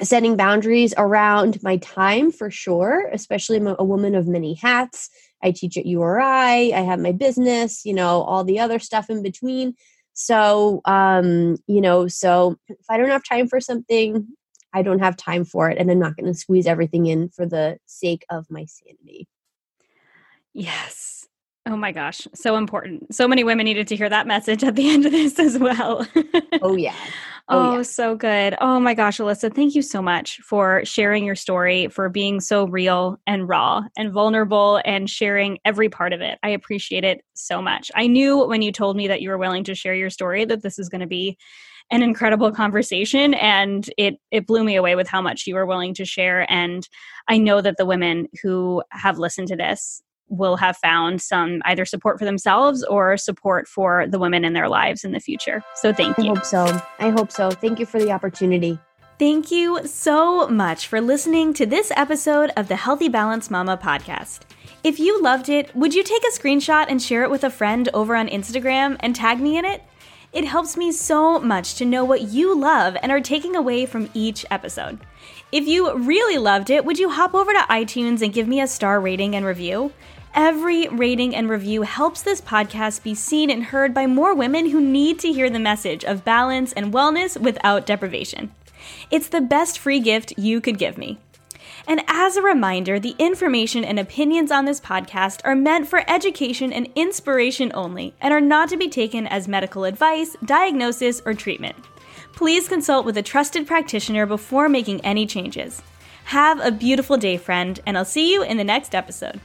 setting boundaries around my time for sure, especially I'm a woman of many hats. I teach at URI, I have my business, you know, all the other stuff in between. So, um, you know, so if I don't have time for something, I don't have time for it. And I'm not going to squeeze everything in for the sake of my sanity. Yes. Oh my gosh. So important. So many women needed to hear that message at the end of this as well. oh, yeah. Oh, oh yeah. so good. Oh my gosh, Alyssa, thank you so much for sharing your story, for being so real and raw and vulnerable and sharing every part of it. I appreciate it so much. I knew when you told me that you were willing to share your story that this is going to be an incredible conversation and it it blew me away with how much you were willing to share and I know that the women who have listened to this will have found some either support for themselves or support for the women in their lives in the future. So thank you. I hope so. I hope so. Thank you for the opportunity. Thank you so much for listening to this episode of the Healthy Balance Mama podcast. If you loved it, would you take a screenshot and share it with a friend over on Instagram and tag me in it? It helps me so much to know what you love and are taking away from each episode. If you really loved it, would you hop over to iTunes and give me a star rating and review? Every rating and review helps this podcast be seen and heard by more women who need to hear the message of balance and wellness without deprivation. It's the best free gift you could give me. And as a reminder, the information and opinions on this podcast are meant for education and inspiration only and are not to be taken as medical advice, diagnosis, or treatment. Please consult with a trusted practitioner before making any changes. Have a beautiful day, friend, and I'll see you in the next episode.